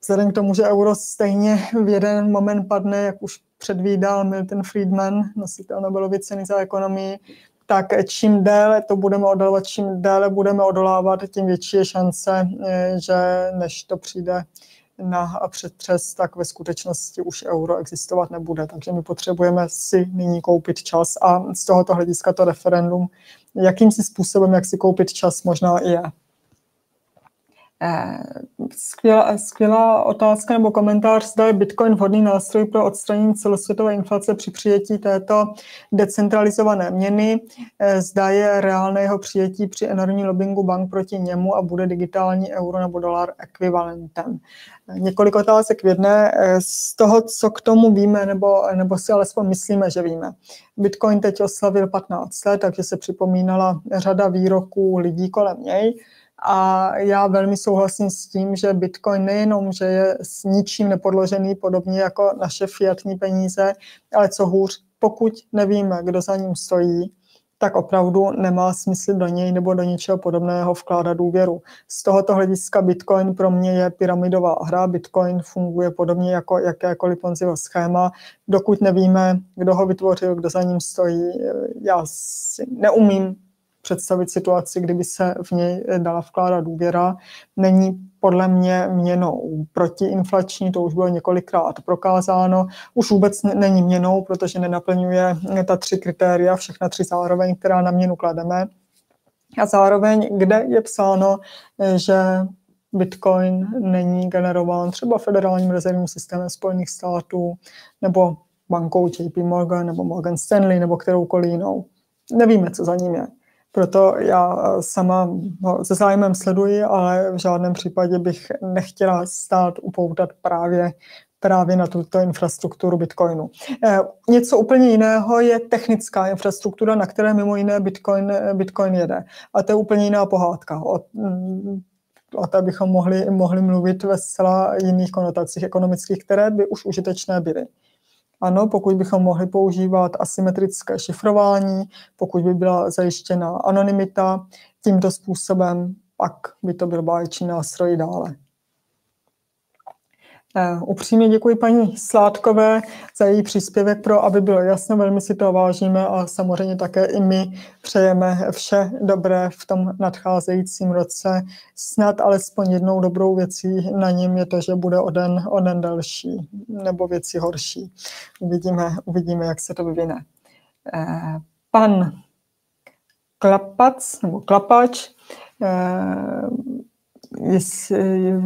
vzhledem k tomu, že euro stejně v jeden moment padne, jak už předvídal Milton Friedman, nositel Nobelovy ceny za ekonomii, tak čím déle to budeme odolovat, čím déle budeme odolávat, tím větší je šance, eh, že než to přijde na předpřes, tak ve skutečnosti už euro existovat nebude. Takže my potřebujeme si nyní koupit čas a z tohoto hlediska to referendum jakýmsi způsobem, jak si koupit čas, možná i je. Eh, skvělá, skvělá otázka nebo komentář, zda je Bitcoin vhodný nástroj pro odstranění celosvětové inflace při přijetí této decentralizované měny, eh, zda je reálné jeho přijetí při enormní lobbingu bank proti němu a bude digitální euro nebo dolar ekvivalentem. Několik otázek v jedné. Eh, z toho, co k tomu víme, nebo, nebo si alespoň myslíme, že víme. Bitcoin teď oslavil 15 let, takže se připomínala řada výroků lidí kolem něj. A já velmi souhlasím s tím, že Bitcoin nejenom, že je s ničím nepodložený, podobně jako naše fiatní peníze, ale co hůř, pokud nevíme, kdo za ním stojí, tak opravdu nemá smysl do něj nebo do něčeho podobného vkládat důvěru. Z tohoto hlediska Bitcoin pro mě je pyramidová hra. Bitcoin funguje podobně jako jakékoliv Ponziho schéma. Dokud nevíme, kdo ho vytvořil, kdo za ním stojí, já si neumím představit situaci, kdyby se v něj dala vkládat důvěra. Není podle mě měnou protiinflační, to už bylo několikrát prokázáno. Už vůbec není měnou, protože nenaplňuje ta tři kritéria, všechna tři zároveň, která na měnu klademe. A zároveň, kde je psáno, že Bitcoin není generován třeba federálním rezervním systémem Spojených států nebo bankou JP Morgan nebo Morgan Stanley nebo kteroukoliv jinou. Nevíme, co za ním je. Proto já eh, sama ho se zájmem sleduji, ale v žádném případě bych nechtěla stát upoutat právě právě na tuto infrastrukturu Bitcoinu. Eh, něco úplně jiného je technická infrastruktura, na které mimo jiné Bitcoin, eh, Bitcoin jede. A to je úplně jiná pohádka. O, mm, o té bychom mohli, mohli mluvit ve zcela jiných konotacích ekonomických, které by už užitečné byly. Ano, pokud bychom mohli používat asymetrické šifrování, pokud by byla zajištěna anonymita tímto způsobem, pak by to byl báječný nástroj dále. Eh, upřímně děkuji paní Sládkové za její příspěvek pro, aby bylo jasno, velmi si to vážíme a samozřejmě také i my přejeme vše dobré v tom nadcházejícím roce. Snad alespoň jednou dobrou věcí na něm je to, že bude o den, o den další nebo věci horší. Uvidíme, uvidíme, jak se to vyvine. Eh, pan Klapac nebo Klapač eh,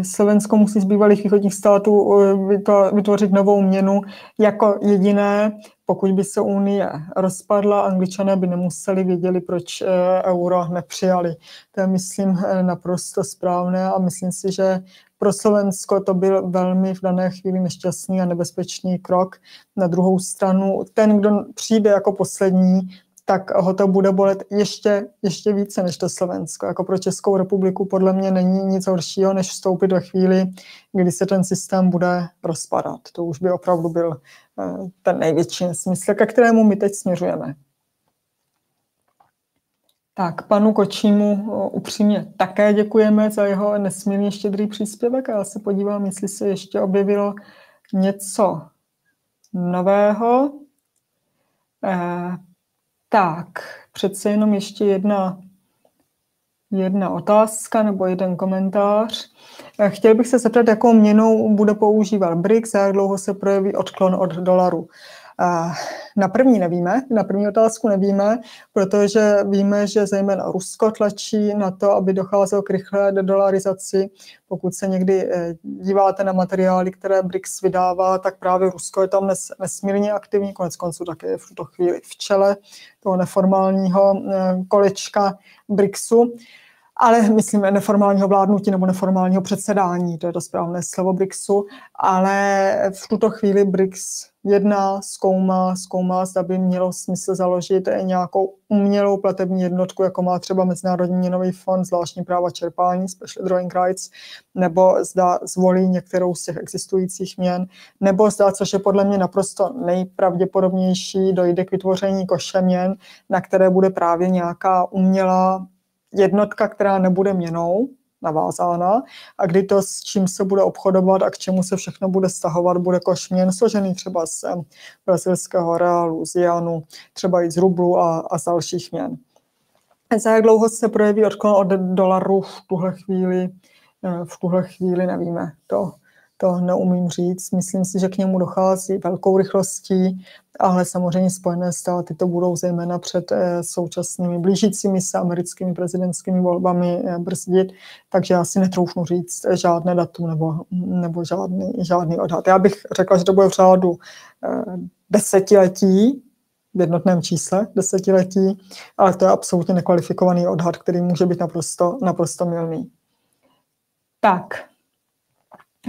Slovensko musí z bývalých východních států eh, vytvořit novou měnu jako jediné. Pokud by se Unie rozpadla, angličané by nemuseli věděli, proč eh, euro nepřijali. To je, myslím, eh, naprosto správné a myslím si, že pro Slovensko to byl velmi v dané chvíli nešťastný a nebezpečný krok. Na druhou stranu, ten, kdo přijde jako poslední, tak ho to bude bolet ještě, ještě více než to Slovensko. Jako pro Českou republiku podle mě není nic horšího, než vstoupit do chvíli, kdy se ten systém bude rozpadat. To už by opravdu byl eh, ten největší nesmysl, ke kterému my teď směřujeme. Tak, panu Kočímu upřímně také děkujeme za jeho nesmírně štědrý příspěvek a já se podívám, jestli se ještě objevilo něco nového. Tak, přece jenom ještě jedna, jedna otázka nebo jeden komentář. Eh, chtěl bych se zeptat, jakou měnou bude používat BRICS a jak dlouho se projeví odklon od dolaru. Na první nevíme, na první otázku nevíme, protože víme, že zejména Rusko tlačí na to, aby docházelo k rychlé dedolarizaci. Pokud se někdy eh, díváte na materiály, které BRICS vydává, tak právě Rusko je tam nes, nesmírně aktivní, konec konců také v tuto chvíli v čele toho neformálního eh, kolečka BRICSu ale myslím neformálního vládnutí nebo neformálního předsedání, to je to správné slovo BRICSu, ale v tuto chvíli BRICS jedná, zkoumá, zkoumá, zda by mělo smysl založit nějakou umělou platební jednotku, jako má třeba Mezinárodní měnový fond, zvláštní práva čerpání, Special Drawing Rights, nebo zda zvolí některou z těch existujících měn, nebo zda, což je podle mě naprosto nejpravděpodobnější, dojde k vytvoření koše měn, na které bude právě nějaká umělá jednotka, která nebude měnou navázána a kdy to, s čím se bude obchodovat a k čemu se všechno bude stahovat, bude košměn složený třeba z brazilského reálu, z janu, třeba i z rublu a, a z dalších měn. Za jak dlouho se projeví odklon od dolaru v tuhle chvíli, eh, v tuhle chvíli nevíme. To, to neumím říct. Myslím si, že k němu dochází velkou rychlostí ale samozřejmě Spojené státy to budou zejména před eh, současnými blížícími se americkými prezidentskými volbami eh, brzdit, takže já si netroufnu říct žádné datum nebo, nebo žádný, žádný odhad. Já bych řekla, že to bude v řádu eh, desetiletí, v jednotném čísle desetiletí, ale to je absolutně nekvalifikovaný odhad, který může být naprosto, naprosto milný. Tak,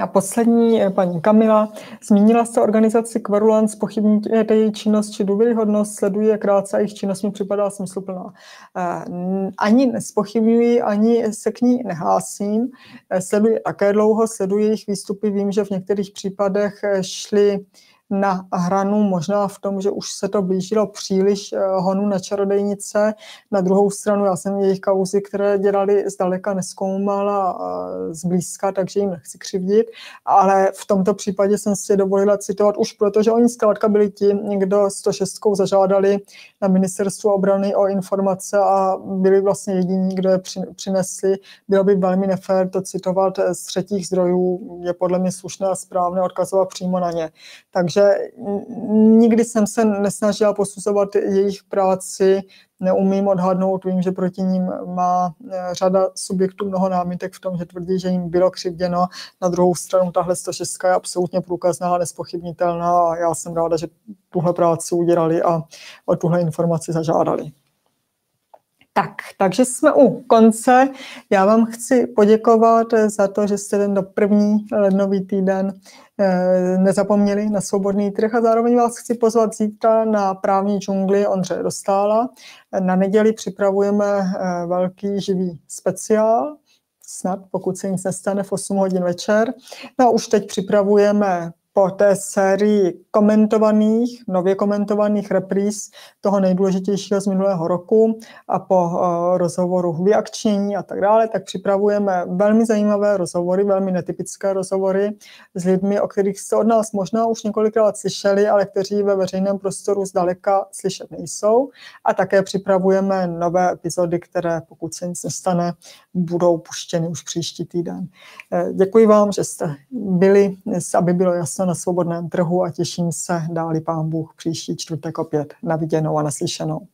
a poslední, eh, paní Kamila, zmínila se organizaci Querulant, spochybníte její činnost či důvěryhodnost, sleduje krátce a jejich činnost mi připadá smysluplná. Eh, ani nespochybňuji, ani se k ní nehlásím. Eh, sleduji také dlouho, sleduji jejich výstupy, vím, že v některých případech šli na hranu, možná v tom, že už se to blížilo příliš eh, honu na čarodejnice. Na druhou stranu já jsem jejich kauzy, které dělali zdaleka neskoumal eh, zblízka, takže jim nechci křivdit, ale v tomto případě jsem si dovolila citovat už proto, že oni zkrátka byli ti, kdo 106 zažádali na ministerstvu obrany o informace a byli vlastně jediní, kdo je přinesli. Bylo by velmi nefér to citovat z třetích zdrojů, je podle mě slušné a správné odkazovat přímo na ně. Takže takže nikdy jsem se nesnažila posuzovat jejich práci, neumím odhadnout, vím, že proti ním má eh, řada subjektů mnoho námitek v tom, že tvrdí, že jim bylo křivděno. Na druhou stranu tahle 106 je absolutně průkazná a nespochybnitelná a já jsem ráda, že tuhle práci udělali a o tuhle informaci zažádali. Tak, takže jsme u konce. Já vám chci poděkovat za to, že jste ten do první lednový týden eh, nezapomněli na svobodný trh a zároveň vás chci pozvat zítra na právní džungli Ondře Dostála. Na neděli připravujeme eh, velký živý speciál, snad pokud se nic nestane v 8 hodin večer. No a už teď připravujeme po té sérii komentovaných, nově komentovaných repríz toho nejdůležitějšího z minulého roku a po uh, rozhovoru vyakčnění a tak dále, tak připravujeme velmi zajímavé rozhovory, velmi netypické rozhovory s lidmi, o kterých jste od nás možná už několikrát slyšeli, ale kteří ve veřejném prostoru zdaleka slyšet nejsou. A také připravujeme nové epizody, které, pokud se nic nestane, budou puštěny už příští týden. Eh, děkuji vám, že jste byli, aby bylo jasno na svobodném trhu a těším se, dáli pán Bůh příští čtvrtek opět na viděnou a naslyšenou.